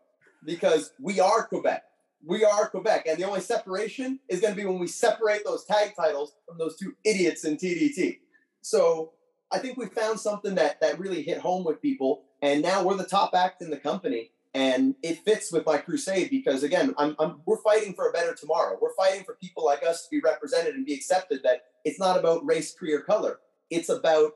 because we are Quebec we are Quebec. And the only separation is going to be when we separate those tag titles from those two idiots in TDT. So I think we found something that, that really hit home with people. And now we're the top act in the company. And it fits with my crusade because again, I'm, I'm, we're fighting for a better tomorrow. We're fighting for people like us to be represented and be accepted. That it's not about race, creed, or color. It's about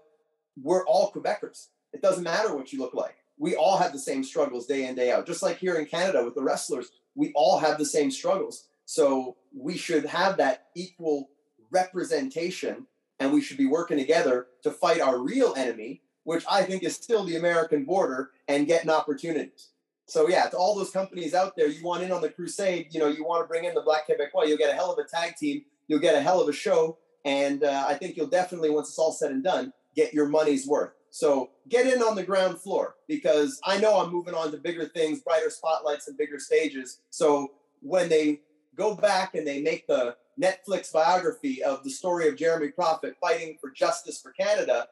we're all Quebecers. It doesn't matter what you look like. We all have the same struggles day in day out. Just like here in Canada with the wrestlers, we all have the same struggles. So we should have that equal representation, and we should be working together to fight our real enemy, which I think is still the American border, and getting opportunities. So yeah, to all those companies out there, you want in on the crusade. You know, you want to bring in the Black Quebecois. You'll get a hell of a tag team. You'll get a hell of a show, and uh, I think you'll definitely, once it's all said and done, get your money's worth. So get in on the ground floor because I know I'm moving on to bigger things, brighter spotlights, and bigger stages. So when they go back and they make the Netflix biography of the story of Jeremy Prophet fighting for justice for Canada,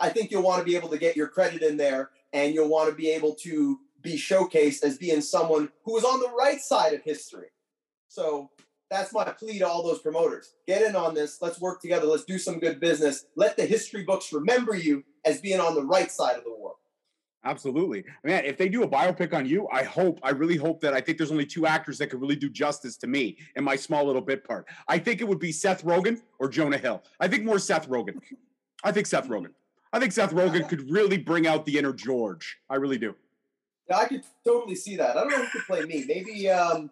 I think you'll want to be able to get your credit in there and you'll want to be able to be showcased as being someone who was on the right side of history. So that's my plea to all those promoters. Get in on this. Let's work together. Let's do some good business. Let the history books remember you as being on the right side of the war. Absolutely. Man, if they do a biopic on you, I hope, I really hope that I think there's only two actors that could really do justice to me in my small little bit part. I think it would be Seth Rogen or Jonah Hill. I think more Seth Rogen. I think Seth Rogen. I think Seth Rogen could really bring out the inner George. I really do. Yeah, I could totally see that. I don't know who could play me. Maybe um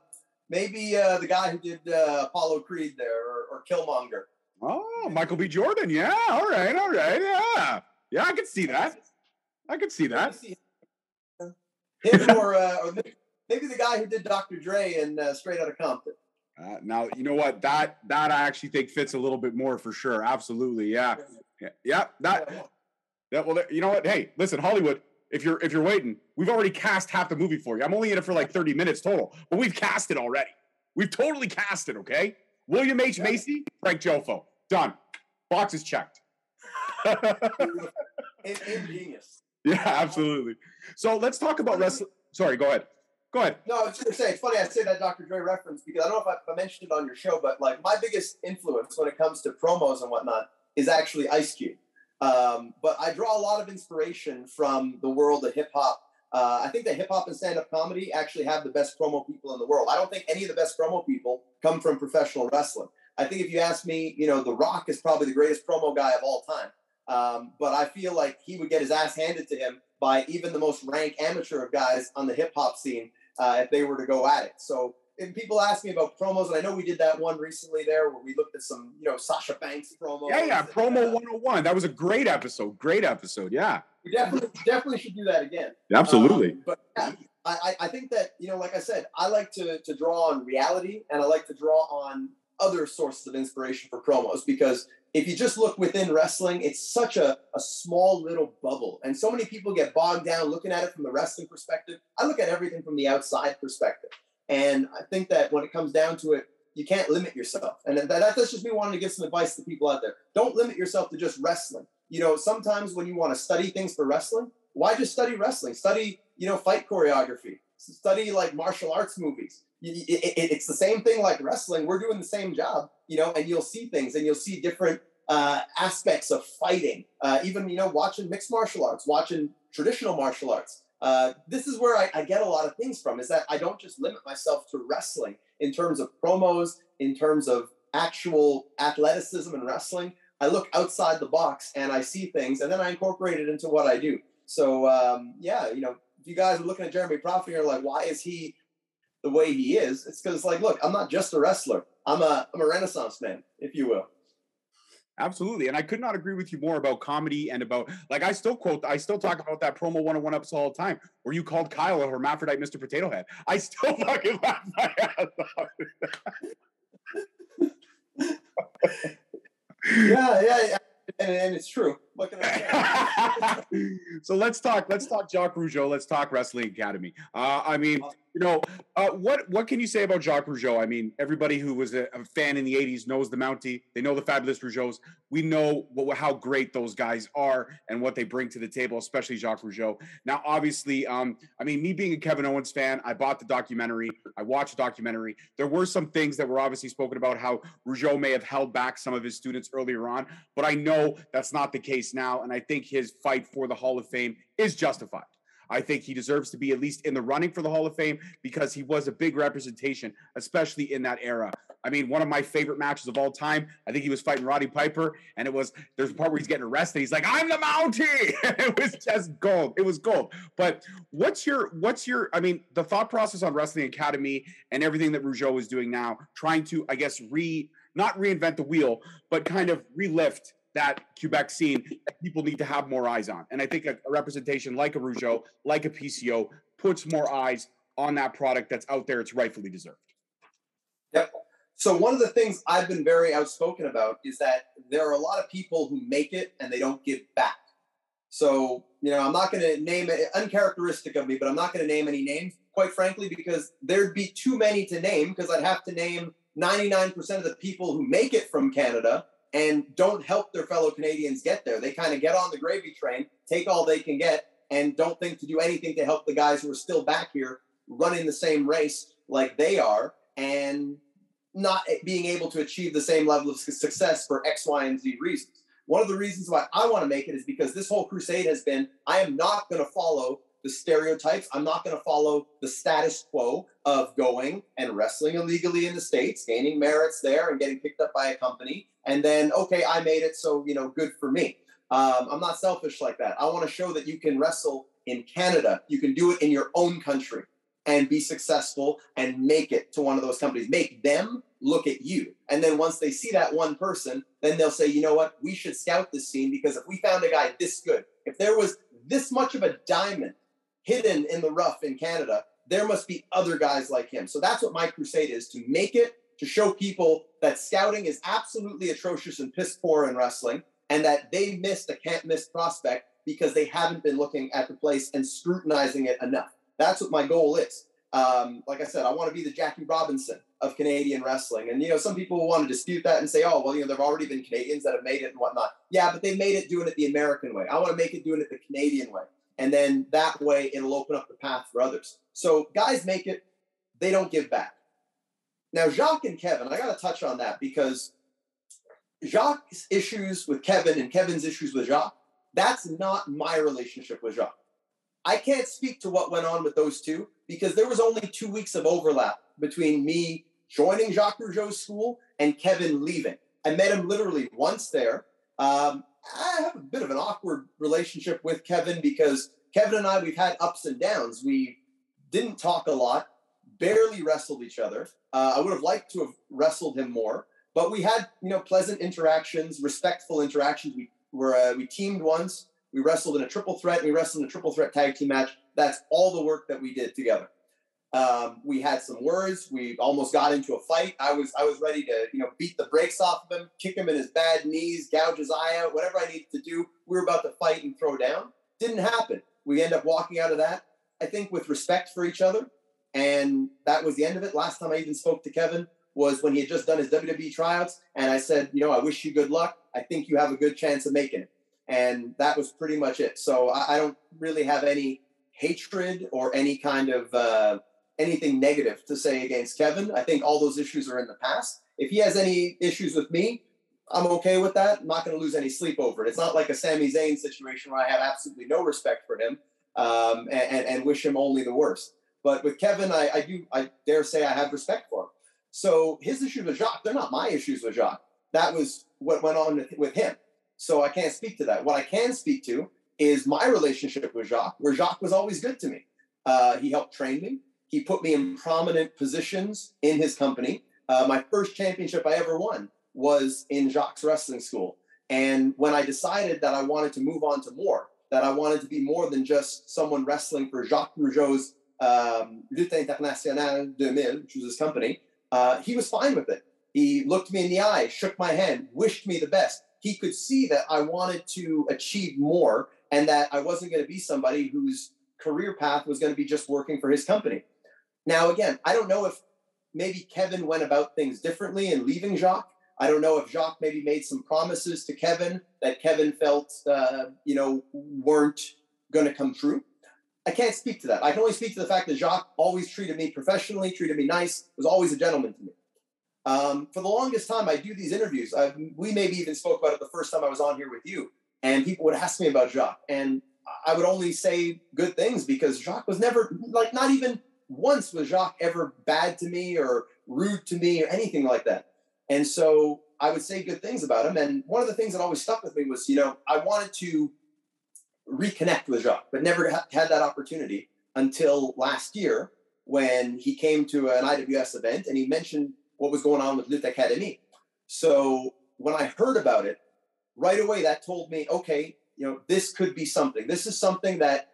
maybe uh, the guy who did uh, Apollo Creed there or, or Killmonger. Oh, Michael B. Jordan. Yeah. All right. All right. Yeah. Yeah, I could see that. I could see that. Him or, uh, or maybe the guy who did Dr. Dre and uh, Straight Outta Compton. Uh, now you know what that that I actually think fits a little bit more for sure. Absolutely, yeah, yeah, yeah that. Yeah, well, you know what? Hey, listen, Hollywood. If you're if you're waiting, we've already cast half the movie for you. I'm only in it for like 30 minutes total, but we've cast it already. We've totally cast it. Okay, William H Macy, Frank Jofo, done. Box is checked. Ingenious. Yeah, absolutely. So let's talk about wrestling. Sorry, go ahead. Go ahead. No, I was going to say, it's funny I say that Dr. Dre reference because I don't know if I, mentioned it on your show, but like my biggest influence when it comes to promos and whatnot is actually Ice Cube. Um, but I draw a lot of inspiration from the world of hip hop. Uh, I think that hip hop and stand up comedy actually have the best promo people in the world. I don't think any of the best promo people come from professional wrestling. I think if you ask me, you know, The Rock is probably the greatest promo guy of all time. Um, but I feel like he would get his ass handed to him by even the most rank amateur of guys on the hip hop scene uh, if they were to go at it. So and people ask me about promos, and I know we did that one recently there where we looked at some, you know, Sasha Banks promos. Yeah, yeah, promo uh, 101. That was a great episode. Great episode. Yeah. We definitely definitely should do that again. Absolutely. Um, but yeah, I, I think that, you know, like I said, I like to to draw on reality and I like to draw on other sources of inspiration for promos because if you just look within wrestling, it's such a, a small little bubble. And so many people get bogged down looking at it from the wrestling perspective. I look at everything from the outside perspective. And I think that when it comes down to it, you can't limit yourself. And that, that's just me wanting to give some advice to people out there. Don't limit yourself to just wrestling. You know, sometimes when you want to study things for wrestling, why just study wrestling? Study, you know, fight choreography. Study like martial arts movies. It, it, it's the same thing like wrestling. We're doing the same job, you know, and you'll see things and you'll see different uh, aspects of fighting. Uh, even you know, watching mixed martial arts, watching traditional martial arts. Uh, this is where I, I, get a lot of things from. Is that I don't just limit myself to wrestling in terms of promos, in terms of actual athleticism and wrestling. I look outside the box and I see things, and then I incorporate it into what I do. So um, yeah, you know, if you guys are looking at Jeremy Prophet, you're like, why is he the way he is? It's because like, look, I'm not just a wrestler. I'm a I'm a Renaissance man, if you will. Absolutely. And I could not agree with you more about comedy and about, like, I still quote, I still talk about that promo 101 episode all the time where you called Kyle a hermaphrodite Mr. Potato Head. I still fucking laugh my ass off. yeah, yeah, yeah. And, and it's true. so let's talk. Let's talk Jacques Rougeau. Let's talk Wrestling Academy. Uh, I mean, you know, uh, what what can you say about Jacques Rougeau? I mean, everybody who was a, a, fan in the '80s knows the Mountie. They know the fabulous Rougeaus. We know what, how great those guys are and what they bring to the table, especially Jacques Rougeau. Now, obviously, um, I mean, me being a Kevin Owens fan, I bought the documentary. I watched the documentary. There were some things that were obviously spoken about how Rougeau may have held back some of his students earlier on, but I know that's not the case now, and I think his fight for the Hall of Fame is justified. I think he deserves to be at least in the running for the Hall of Fame because he was a big representation, especially in that era. I mean, one of my favorite matches of all time. I think he was fighting Roddy Piper, and it was there's a part where he's getting arrested. He's like, "I'm the Mountie." it was just gold. It was gold. But what's your what's your? I mean, the thought process on Wrestling Academy and everything that Rougeau is doing now, trying to, I guess, re not reinvent the wheel, but kind of relift that Quebec scene people need to have more eyes on. And I think a, a representation like a Rougeau, like a PCO, puts more eyes on that product that's out there. It's rightfully deserved. Yep. So one of the things I've been very outspoken about is that there are a lot of people who make it and they don't give back. So, you know, I'm not going to name it uncharacteristic of me, but I'm not going to name any names, quite frankly, because there'd be too many to name because I'd have to name 99% of the people who make it from Canada and don't help their fellow Canadians get there. They kind of get on the gravy train, take all they can get, and don't think to do anything to help the guys who are still back here running the same race like they are and not being able to achieve the same level of success for X, Y, and Z reasons. One of the reasons why I want to make it is because this whole crusade has been I am not going to follow the stereotypes. I'm not going to follow the status quo of going and wrestling illegally in the States, gaining merits there and getting picked up by a company. And then, okay, I made it, so, you know, good for me. Um, I'm not selfish like that. I want to show that you can wrestle in Canada. You can do it in your own country and be successful and make it to one of those companies. Make them look at you. And then once they see that one person, then they'll say, you know what, we should scout this scene because if we found a guy this good, if there was this much of a diamond hidden in the rough in Canada, there must be other guys like him. So that's what my crusade is to make it, to show people that scouting is absolutely atrocious and piss poor in wrestling, and that they missed a can't miss prospect because they haven't been looking at the place and scrutinizing it enough. That's what my goal is. Um, like I said, I want to be the Jackie Robinson of Canadian wrestling. And, you know, some people will want to dispute that and say, oh, well, you know, there have already been Canadians that have made it and whatnot. Yeah, but they made it doing it the American way. I want to make it doing it the Canadian way. And then that way it'll open up the path for others. So guys make it, they don't give back. Now, Jacques and Kevin, I got to touch on that because Jacques' issues with Kevin and Kevin's issues with Jacques, that's not my relationship with Jacques. I can't speak to what went on with those two because there was only two weeks of overlap between me joining Jacques Rougeau's school and Kevin leaving. I met him literally once there. Um, I have a bit of an awkward relationship with Kevin because Kevin and I, we've had ups and downs. We didn't talk a lot, barely wrestled each other. Uh, I would have liked to have wrestled him more, but we had, you know, pleasant interactions, respectful interactions. We were, uh, we teamed once. We wrestled in a triple threat. And we wrestled in a triple threat tag team match. That's all the work that we did together. Um, we had some words. We almost got into a fight. I was I was ready to you know beat the brakes off of him, kick him in his bad knees, gouge his eye out, whatever I needed to do. We were about to fight and throw down. Didn't happen. We end up walking out of that. I think with respect for each other, and that was the end of it. Last time I even spoke to Kevin was when he had just done his WWE tryouts, and I said, you know, I wish you good luck. I think you have a good chance of making it, and that was pretty much it. So I, I don't really have any hatred or any kind of uh, anything negative to say against Kevin. I think all those issues are in the past. If he has any issues with me, I'm okay with that. I'm not going to lose any sleep over it. It's not like a Sami Zayn situation where I have absolutely no respect for him um, and, and, wish him only the worst. But with Kevin, I, I, do, I dare say I have respect for him. So his issues with Jacques, they're not my issues with Jacques. That was what went on with him. So I can't speak to that. What I can speak to is my relationship with Jacques, where Jacques was always good to me. Uh, he helped train me. He put me in prominent positions in his company. Uh, my first championship I ever won was in Jacques Wrestling School. And when I decided that I wanted to move on to more, that I wanted to be more than just someone wrestling for Jacques Rougeau's um, Lutte Internationale 2000, which was his company, uh, he was fine with it. He looked me in the eye, shook my hand, wished me the best. He could see that I wanted to achieve more and that I wasn't going to be somebody whose career path was going to be just working for his company. Now, again, I don't know if maybe Kevin went about things differently in leaving Jacques. I don't know if Jacques maybe made some promises to Kevin that Kevin felt, uh, you know, weren't going to come true. I can't speak to that. I can only speak to the fact that Jacques always treated me professionally, treated me nice, was always a gentleman to me. Um, for the longest time, I do these interviews. I, we maybe even spoke about it the first time I was on here with you, and people would ask me about Jacques. And I would only say good things because Jacques was never like not even once was Jacques ever bad to me or rude to me or anything like that. And so I would say good things about him. And one of the things that always stuck with me was, you know, I wanted to reconnect with Jacques, but never ha- had that opportunity until last year when he came to an IWS event and he mentioned what was going on with Lutte Academy. So when I heard about it, right away that told me, okay, you know, this could be something. This is something that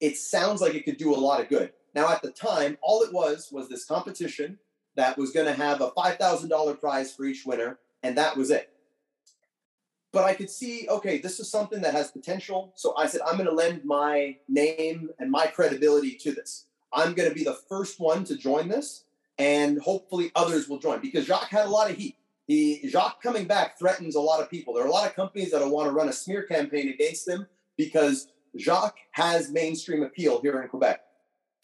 it sounds like it could do a lot of good. Now, at the time, all it was was this competition that was going to have a $5,000 prize for each winner, and that was it. But I could see, okay, this is something that has potential. So I said, I'm going to lend my name and my credibility to this. I'm going to be the first one to join this, and hopefully others will join because Jacques had a lot of heat. He Jacques coming back threatens a lot of people. There are a lot of companies that want to run a smear campaign against him because Jacques has mainstream appeal here in Quebec.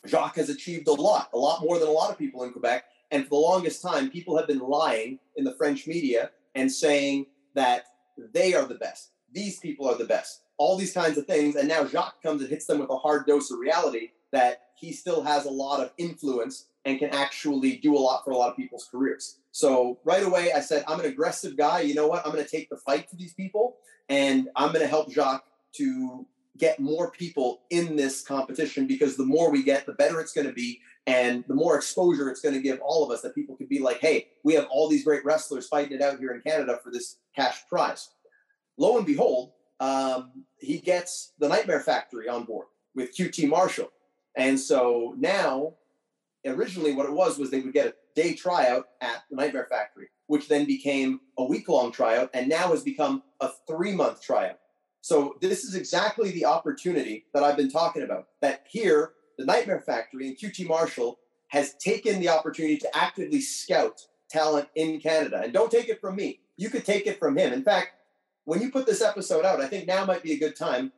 Jacques has achieved a lot, a lot more than a lot of people in Quebec. And for the longest time, people have been lying in the French media and saying that they are the best. These people are the best. All these kinds of things. And now Jacques comes and hits them with a hard dose of reality that he still has a lot of influence and can actually do a lot for a lot of people's careers. So right away, I said, I'm an aggressive guy. You know what? I'm going to take the fight to these people and I'm going to help Jacques to get more people in this competition because the more we get, the better it's going to be. And the more exposure it's going to give all of us that people could be like, hey, we have all these great wrestlers fighting it out here in Canada for this cash prize. Lo and behold, um, he gets the Nightmare Factory on board with QT Marshall. And so now, originally, what it was was they would get a day tryout at the Nightmare Factory, which then became a week long tryout and now has become a three month tryout. So this is exactly the opportunity that I've been talking about. That here, the Nightmare Factory and QT Marshall has taken the opportunity to actively scout talent in Canada. And don't take it from me. You could take it from him. In fact, when you put this episode out, I think now might be a good time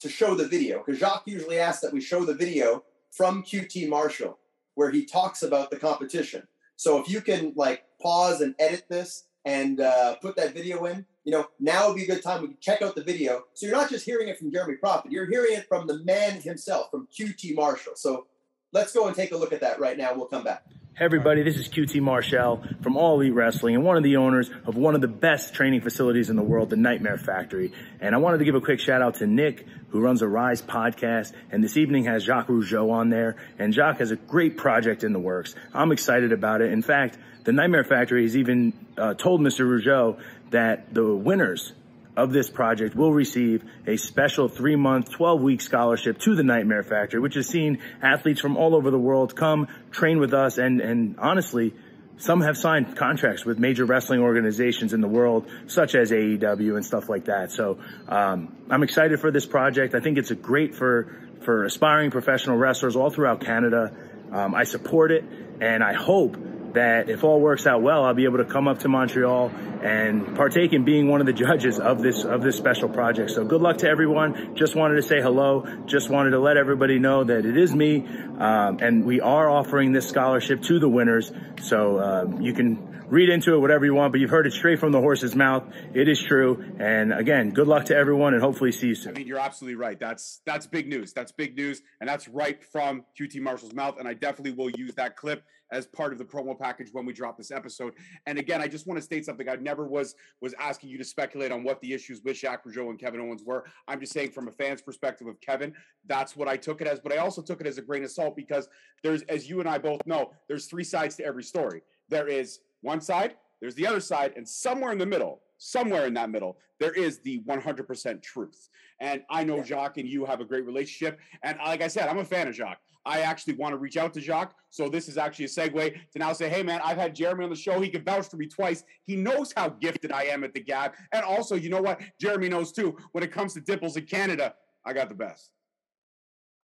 to show the video because Jacques usually asks that we show the video from QT Marshall where he talks about the competition. So if you can like pause and edit this and uh, put that video in, you know, now would be a good time. We can check out the video. So you're not just hearing it from Jeremy Prophet, you're hearing it from the man himself, from QT Marshall. So let's go and take a look at that right now. We'll come back. Hey everybody, this is QT Marshall from All Elite Wrestling and one of the owners of one of the best training facilities in the world, the Nightmare Factory. And I wanted to give a quick shout out to Nick, who runs a Rise podcast, and this evening has Jacques Rougeau on there. And Jacques has a great project in the works. I'm excited about it. In fact, the Nightmare Factory has even uh, told Mr. Rougeau that the winners of this project will receive a special three month, 12 week scholarship to the Nightmare Factory, which has seen athletes from all over the world come train with us. And, and honestly, some have signed contracts with major wrestling organizations in the world, such as AEW and stuff like that. So um, I'm excited for this project. I think it's a great for for aspiring professional wrestlers all throughout Canada. Um, I support it, and I hope that if all works out well, I'll be able to come up to Montreal and partake in being one of the judges of this of this special project. So good luck to everyone. Just wanted to say hello. Just wanted to let everybody know that it is me, um, and we are offering this scholarship to the winners. So um, you can read into it whatever you want, but you've heard it straight from the horse's mouth. It is true. And again, good luck to everyone, and hopefully see you soon. I mean, you're absolutely right. That's that's big news. That's big news, and that's right from QT Marshall's mouth. And I definitely will use that clip as part of the promo package when we drop this episode. And again, I just want to state something. I never was was asking you to speculate on what the issues with Jacques Rougeau and Kevin Owens were. I'm just saying from a fan's perspective of Kevin, that's what I took it as. But I also took it as a grain of salt because there's, as you and I both know, there's three sides to every story. There is one side, there's the other side, and somewhere in the middle, somewhere in that middle, there is the 100% truth. And I know Jacques and you have a great relationship. And like I said, I'm a fan of Jacques. I actually want to reach out to Jacques. So this is actually a segue to now say, hey man, I've had Jeremy on the show. He can vouch for me twice. He knows how gifted I am at the gab. And also, you know what? Jeremy knows too. When it comes to dimples in Canada, I got the best.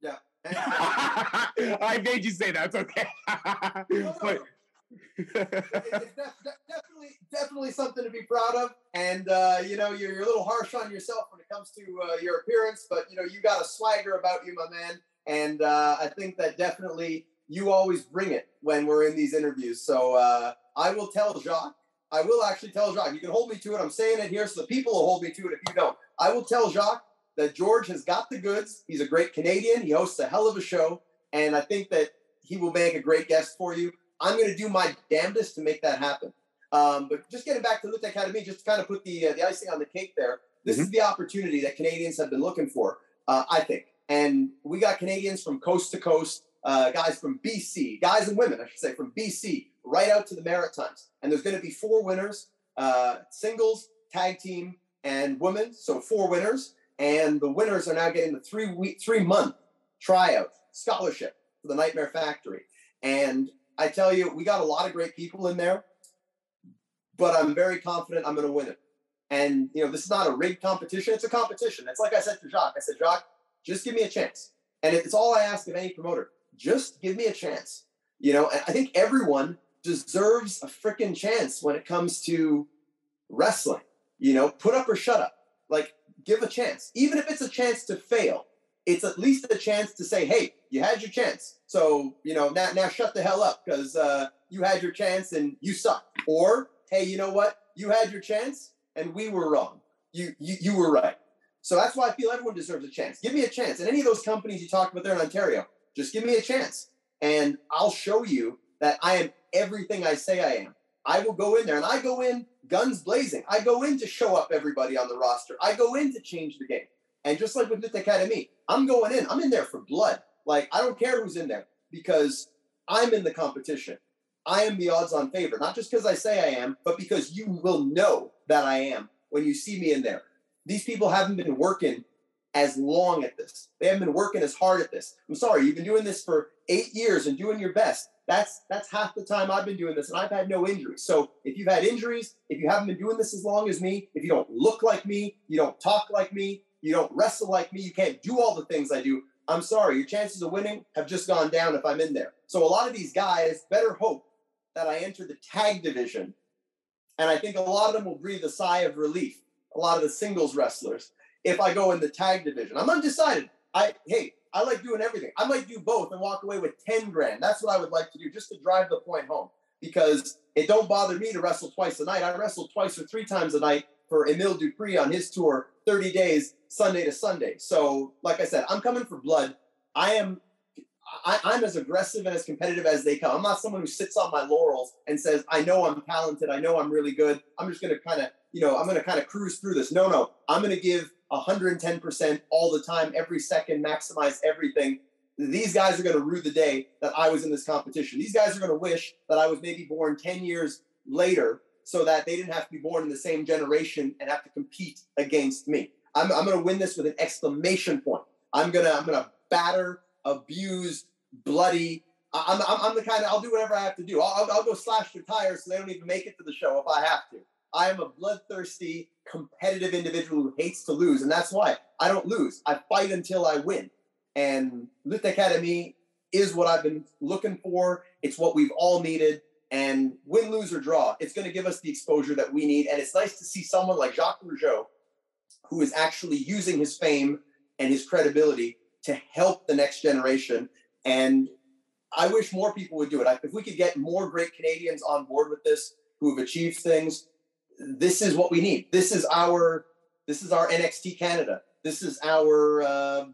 Yeah. I made you say that. It's okay. but, it's definitely definitely something to be proud of. And uh, you know, you're, you're, a little harsh on yourself when it comes to uh, your appearance, but you know, you got a swagger about you, my man. And uh, I think that definitely you always bring it when we're in these interviews. So uh, I will tell Jacques. I will actually tell Jacques. You can hold me to it. I'm saying it here, so the people will hold me to it if you don't. I will tell Jacques that George has got the goods. He's a great Canadian. He hosts a hell of a show, and I think that he will make a great guest for you. I'm going to do my damnedest to make that happen. Um, but just getting back to Lutte Academy, just to kind of put the uh, the icing on the cake there. This mm-hmm. is the opportunity that Canadians have been looking for, uh, I think. And we got Canadians from coast to coast, uh, guys from BC, guys and women, I should say, from BC right out to the Maritimes. And there's going to be four winners: uh, singles, tag team, and women. So four winners, and the winners are now getting the three week, three month tryout scholarship for the Nightmare Factory. And I tell you, we got a lot of great people in there, but I'm very confident I'm going to win it. And you know, this is not a rigged competition; it's a competition. It's like I said to Jacques. I said, Jacques, just give me a chance. And it's all I ask of any promoter. Just give me a chance. You know, and I think everyone deserves a freaking chance when it comes to wrestling. You know, put up or shut up. Like, give a chance. Even if it's a chance to fail, it's at least a chance to say, hey, you had your chance. So, you know, now, now shut the hell up because uh, you had your chance and you suck. Or, hey, you know what? You had your chance and we were wrong. You, you, you were right. So that's why I feel everyone deserves a chance. Give me a chance. And any of those companies you talked about there in Ontario, just give me a chance. And I'll show you that I am everything I say I am. I will go in there and I go in guns blazing. I go in to show up everybody on the roster. I go in to change the game. And just like with Lutte Academy, I'm going in. I'm in there for blood. Like, I don't care who's in there because I'm in the competition. I am the odds on favorite, not just because I say I am, but because you will know that I am when you see me in there. These people haven't been working as long at this. They haven't been working as hard at this. I'm sorry, you've been doing this for eight years and doing your best. That's that's half the time I've been doing this, and I've had no injuries. So if you've had injuries, if you haven't been doing this as long as me, if you don't look like me, you don't talk like me, you don't wrestle like me, you can't do all the things I do. I'm sorry, your chances of winning have just gone down if I'm in there. So a lot of these guys better hope that I enter the tag division, and I think a lot of them will breathe a sigh of relief a lot of the singles wrestlers if I go in the tag division. I'm undecided. I hey, I like doing everything. I might do both and walk away with 10 grand. That's what I would like to do just to drive the point home because it don't bother me to wrestle twice a night. I wrestled twice or three times a night for Emile Dupree on his tour, 30 days, Sunday to Sunday. So, like I said, I'm coming for blood. I am I, am as aggressive and as competitive as they come. I'm not someone who sits on my laurels and says, I know I'm talented, I know I'm really good. I'm just gonna kind of you know, I'm going to kind of cruise through this. No, no, I'm going to give 110% all the time, every second, maximize everything. These guys are going to rue the day that I was in this competition. These guys are going to wish that I was maybe born 10 years later so that they didn't have to be born in the same generation and have to compete against me. I'm, I'm going to win this with an exclamation point. I'm going to, I'm going to batter, abuse, bloody. I'm, I'm, I'm the kind of, I'll do whatever I have to do. I'll, I'll go slash their tires so they don't even make it to the show if I have to. I am a bloodthirsty, competitive individual who hates to lose. And that's why I don't lose. I fight until I win. And Lutte Academy is what I've been looking for. It's what we've all needed. And win, lose, or draw, it's going to give us the exposure that we need. And it's nice to see someone like Jacques Rougeau, who is actually using his fame and his credibility to help the next generation. And I wish more people would do it. If we could get more great Canadians on board with this who have achieved things, this is what we need. This is our this is our NXT Canada. This is our uh,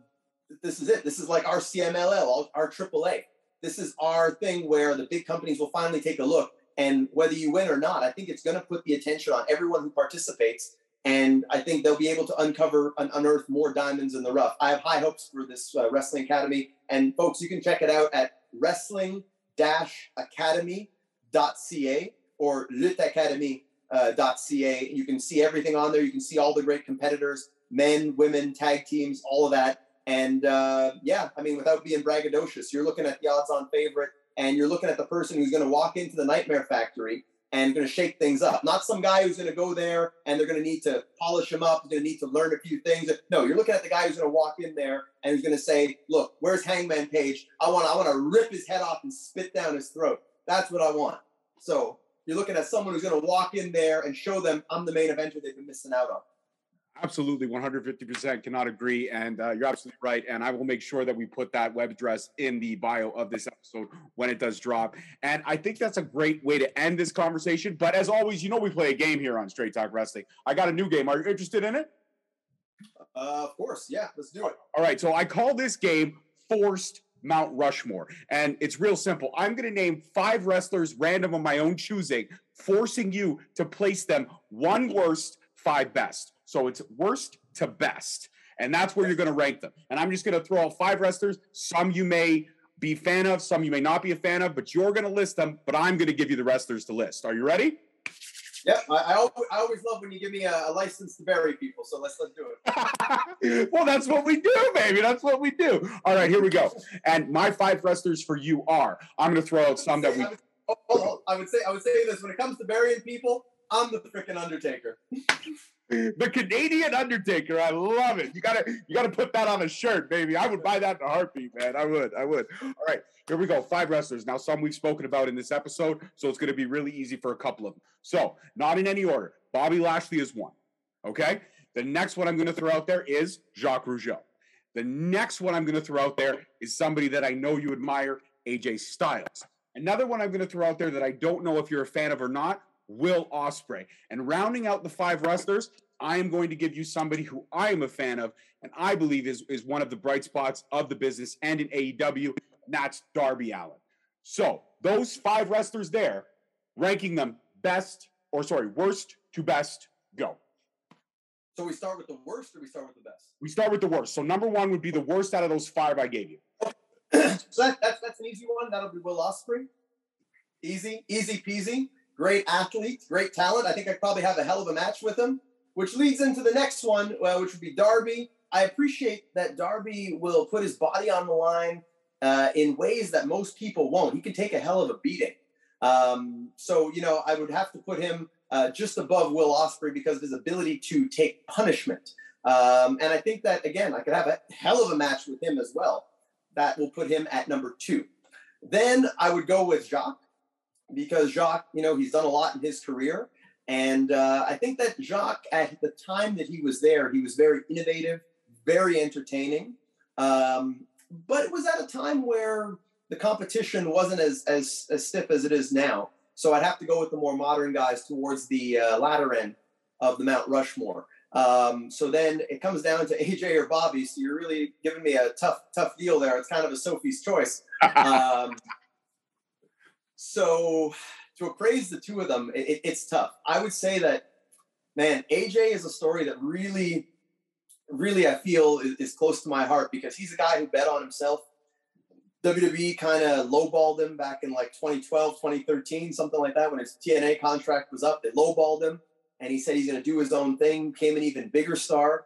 this is it. This is like our CMLL, our AAA. This is our thing where the big companies will finally take a look. And whether you win or not, I think it's going to put the attention on everyone who participates. And I think they'll be able to uncover and unearth more diamonds in the rough. I have high hopes for this uh, Wrestling Academy. And folks, you can check it out at wrestling academy.ca or Lutte Academy uh, You can see everything on there. You can see all the great competitors, men, women, tag teams, all of that. And uh, yeah, I mean, without being braggadocious, you're looking at the odds-on favorite, and you're looking at the person who's going to walk into the Nightmare Factory and going to shake things up. Not some guy who's going to go there and they're going to need to polish him up. They're going to need to learn a few things. No, you're looking at the guy who's going to walk in there and who's going to say, "Look, where's Hangman Page? I want, I want to rip his head off and spit down his throat. That's what I want." So you're looking at someone who's going to walk in there and show them I'm the main eventer they've been missing out on. Absolutely, 150% cannot agree. And uh, you're absolutely right. And I will make sure that we put that web address in the bio of this episode when it does drop. And I think that's a great way to end this conversation. But as always, you know, we play a game here on Straight Talk Wrestling. I got a new game. Are you interested in it? Uh, of course, yeah. Let's do it. All right. So I call this game Forced Mount Rushmore. And it's real simple. I'm going to name five wrestlers random of my own choosing, forcing you to place them one worst, five best. So it's worst to best. And that's where you're going to rank them. And I'm just going to throw out five wrestlers. Some you may be fan of, some you may not be a fan of, but you're going to list them. But I'm going to give you the wrestlers to list. Are you ready? Yeah, I, I, always, I always love when you give me a, a license to bury people. So let's let's do it. well, that's what we do, baby. That's what we do. All right, here we go. And my five wrestlers for you are. I'm going to throw out some that we. Oh, oh, oh, I would say I would say this when it comes to burying people. I'm the freaking Undertaker. the Canadian Undertaker. I love it. You gotta you gotta put that on a shirt, baby. I would buy that in a heartbeat, man. I would. I would. All right, here we go. Five wrestlers. Now, some we've spoken about in this episode, so it's gonna be really easy for a couple of them. So, not in any order. Bobby Lashley is one. Okay. The next one I'm gonna throw out there is Jacques Rougeau. The next one I'm gonna throw out there is somebody that I know you admire, AJ Styles. Another one I'm gonna throw out there that I don't know if you're a fan of or not, Will Ospreay. And rounding out the five wrestlers, I am going to give you somebody who I am a fan of and I believe is, is one of the bright spots of the business and in AEW, and that's Darby Allin. So those five wrestlers there, ranking them best or sorry, worst to best, go. So we start with the worst or we start with the best? We start with the worst. So number one would be the worst out of those five I gave you. so that, that's, that's an easy one. That'll be Will Ospreay. Easy, easy peasy great athlete, great talent. I think I'd probably have a hell of a match with him, which leads into the next one, uh, which would be Darby. I appreciate that Darby will put his body on the line uh, in ways that most people won't. He can take a hell of a beating. Um, so, you know, I would have to put him uh, just above Will Ospreay because of his ability to take punishment. Um, and I think that, again, I could have a hell of a match with him as well. That will put him at number two. Then I would go with Jacques because Jacques, you know, he's done a lot in his career. And uh, I think that Jacques, at the time that he was there, he was very innovative, very entertaining. Um, but it was at a time where the competition wasn't as, as, as stiff as it is now. So I'd have to go with the more modern guys towards the uh, latter end of the Mount Rushmore. Um, so then it comes down to AJ or Bobby. So you're really giving me a tough, tough deal there. It's kind of a Sophie's choice. Um, so to appraise the two of them, it, it's tough. I would say that, man, AJ is a story that really, really I feel is, is close to my heart because he's a guy who bet on himself. WWE kind of lowballed him back in like 2012, 2013, something like that, when his TNA contract was up. They lowballed him, and he said he's going to do his own thing. Became an even bigger star,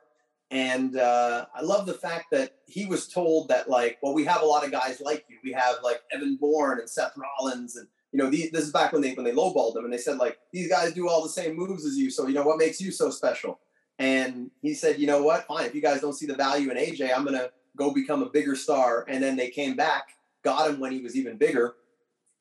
and uh, I love the fact that he was told that, like, well, we have a lot of guys like you. We have like Evan Bourne and Seth Rollins, and you know, these, this is back when they when they lowballed him, and they said like these guys do all the same moves as you. So you know, what makes you so special? And he said, you know what? Fine. If you guys don't see the value in AJ, I'm gonna go become a bigger star. And then they came back, got him when he was even bigger,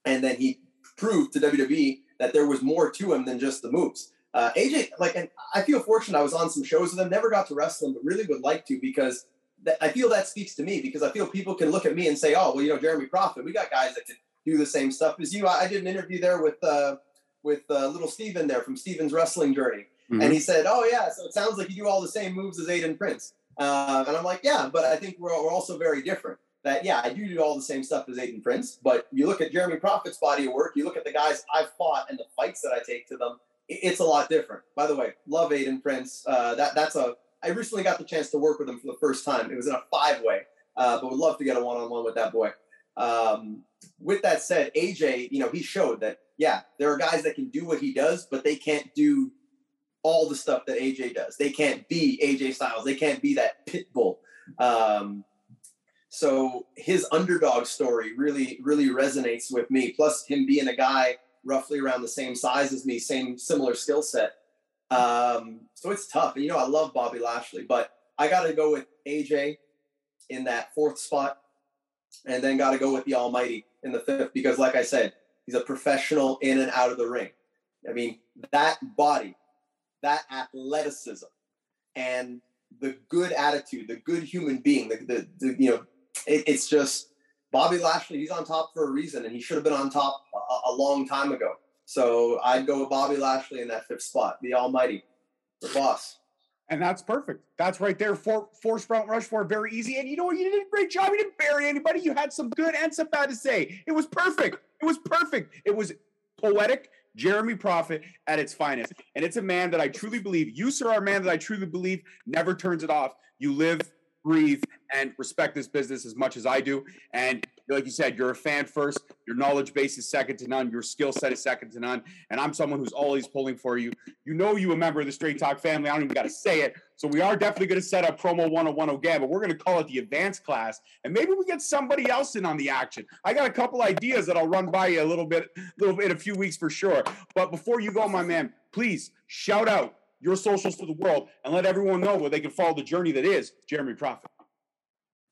and then he proved to WWE that there was more to him than just the moves. Uh, AJ, like, and I feel fortunate. I was on some shows with him, never got to wrestle him, but really would like to because that, I feel that speaks to me because I feel people can look at me and say, oh, well, you know, Jeremy Prophet, we got guys that can do the same stuff as you. I, I did an interview there with uh, with uh, little Steven there from Steven's Wrestling Journey, mm-hmm. and he said, oh yeah, so it sounds like you do all the same moves as Aiden Prince. Uh, and I'm like, yeah, but I think we're, we're also very different. That yeah, I do do all the same stuff as Aiden Prince, but you look at Jeremy Prophet's body of work, you look at the guys I've fought and the fights that I take to them it's a lot different. By the way, love Aiden Prince. Uh, that that's a. I recently got the chance to work with him for the first time. It was in a five way, uh, but would love to get a one on one with that boy. Um, with that said, AJ, you know, he showed that yeah, there are guys that can do what he does, but they can't do all the stuff that AJ does. They can't be AJ Styles. They can't be that pit bull. Um, so his underdog story really, really resonates with me. Plus, him being a guy roughly around the same size as me, same similar skill set. Um, so it's tough. And you know, I love Bobby Lashley, but I got to go with AJ in that fourth spot, and then got to go with the Almighty in the fifth because, like I said, he's a professional in and out of the ring. I mean, that body, that athleticism, and the good attitude, the good human being, the, the, the you know, it, it's just Bobby Lashley, he's on top for a reason, and he should have been on top a, a long time ago. So I'd go with Bobby Lashley in that fifth spot, the Almighty, the boss. And that's perfect. That's right there. For force Mount Rushmore, very easy. And you know what? You did a great job. You didn't bury anybody. You had some good and some bad to say. It was perfect. It was perfect. It was poetic. Jeremy Prophet at its finest. And it's a man that I truly believe, you, sir, are a man that I truly believe never turns it off. You live, breathe, and respect this business as much as I do. And like you said, you're a fan first. Your knowledge base is second to none. Your skill set is second to none. And I'm someone who's always pulling for you. You know you a member of the Straight Talk family. I don't even got to say it. So we are definitely going to set up promo 101 again, but we're going to call it the advanced class. And maybe we get somebody else in on the action. I got a couple ideas that I'll run by you a little bit, a little bit in a few weeks for sure. But before you go, my man, please shout out your socials to the world and let everyone know where they can follow the journey that is Jeremy Prophet.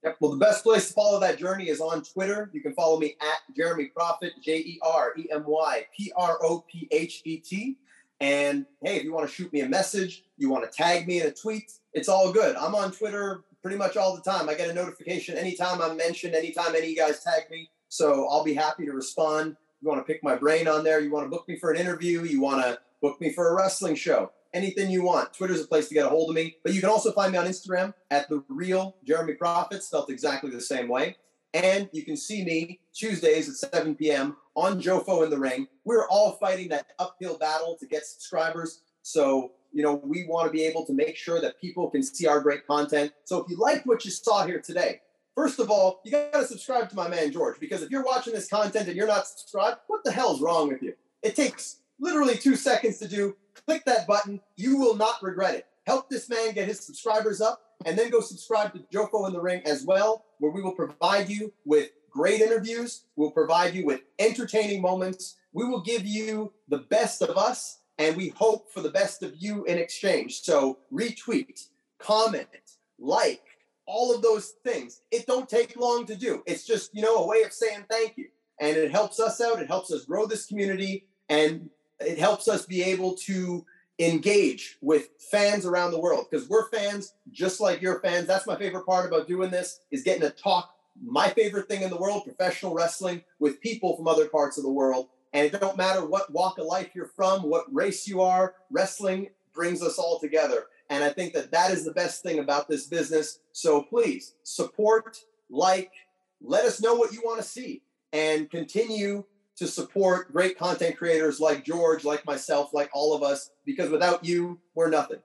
Yep. Well, the best place to follow that journey is on Twitter. You can follow me at Jeremy Prophet, J E R E M Y P R O P H E T. And hey, if you want to shoot me a message, you want to tag me in a tweet, it's all good. I'm on Twitter pretty much all the time. I get a notification anytime I'm mentioned, anytime any of you guys tag me. So I'll be happy to respond. You want to pick my brain on there, you want to book me for an interview, you want to book me for a wrestling show anything you want. Twitter's a place to get a hold of me. But you can also find me on Instagram at the real Jeremy Prophet, spelled exactly the same way. And you can see me Tuesdays at 7 p.m. on Jofo in the Ring. We're all fighting that uphill battle to get subscribers. So, you know, we want to be able to make sure that people can see our great content. So if you liked what you saw here today, first of all, you got to subscribe to my man George because if you're watching this content and you're not subscribed, what the hell's wrong with you? It takes literally two seconds to do click that button. You will not regret it. Help this man get his subscribers up and then go subscribe to Jofo in the Ring as well, where we will provide you with great interviews. We'll provide you with entertaining moments. We will give you the best of us, and we hope for the best of you in exchange. So retweet, comment, like, all of those things. It don't take long to do. It's just, you know, a way of saying thank you. And it helps us out. It helps us grow this community. And it helps us be able to engage with fans around the world because we're fans just like your fans. That's my favorite part about doing this is getting to talk my favorite thing in the world, professional wrestling, with people from other parts of the world. And it don't matter what walk of life you're from, what race you are, wrestling brings us all together. And I think that that is the best thing about this business. So please support, like, let us know what you want to see, and continue to support great content creators like George, like myself, like all of us, because without you, we're nothing.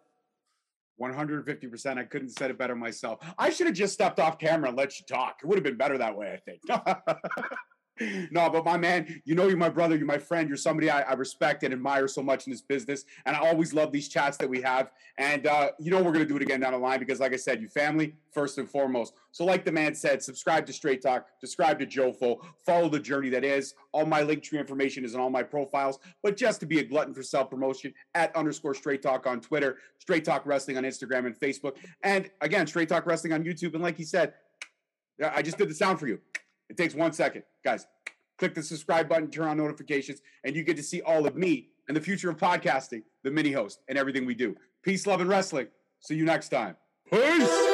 150%. I couldn't have said it better myself. I should have just stepped off camera and let you talk. It would have been better that way, I think. no, but my man, you know you're my brother, you're my friend, you're somebody I, I, respect and admire so much in this business, and I always love these chats that we have. And uh, you know we're gonna do it again down the line because, like I said, you family first and foremost. So, like the man said, subscribe to Straight Talk, subscribe to Jofo, follow the journey that is. All my link tree information is in all my profiles. But just to be a glutton for self promotion, at underscore Straight Talk on Twitter, Straight Talk Wrestling on Instagram and Facebook, and again Straight Talk Wrestling on YouTube. And like he said, I just did the sound for you. It takes one second. Guys, click the subscribe button, turn on notifications, and you get to see all of me and the future of podcasting, the mini host, and everything we do. Peace, love, and wrestling. See you next time. Peace.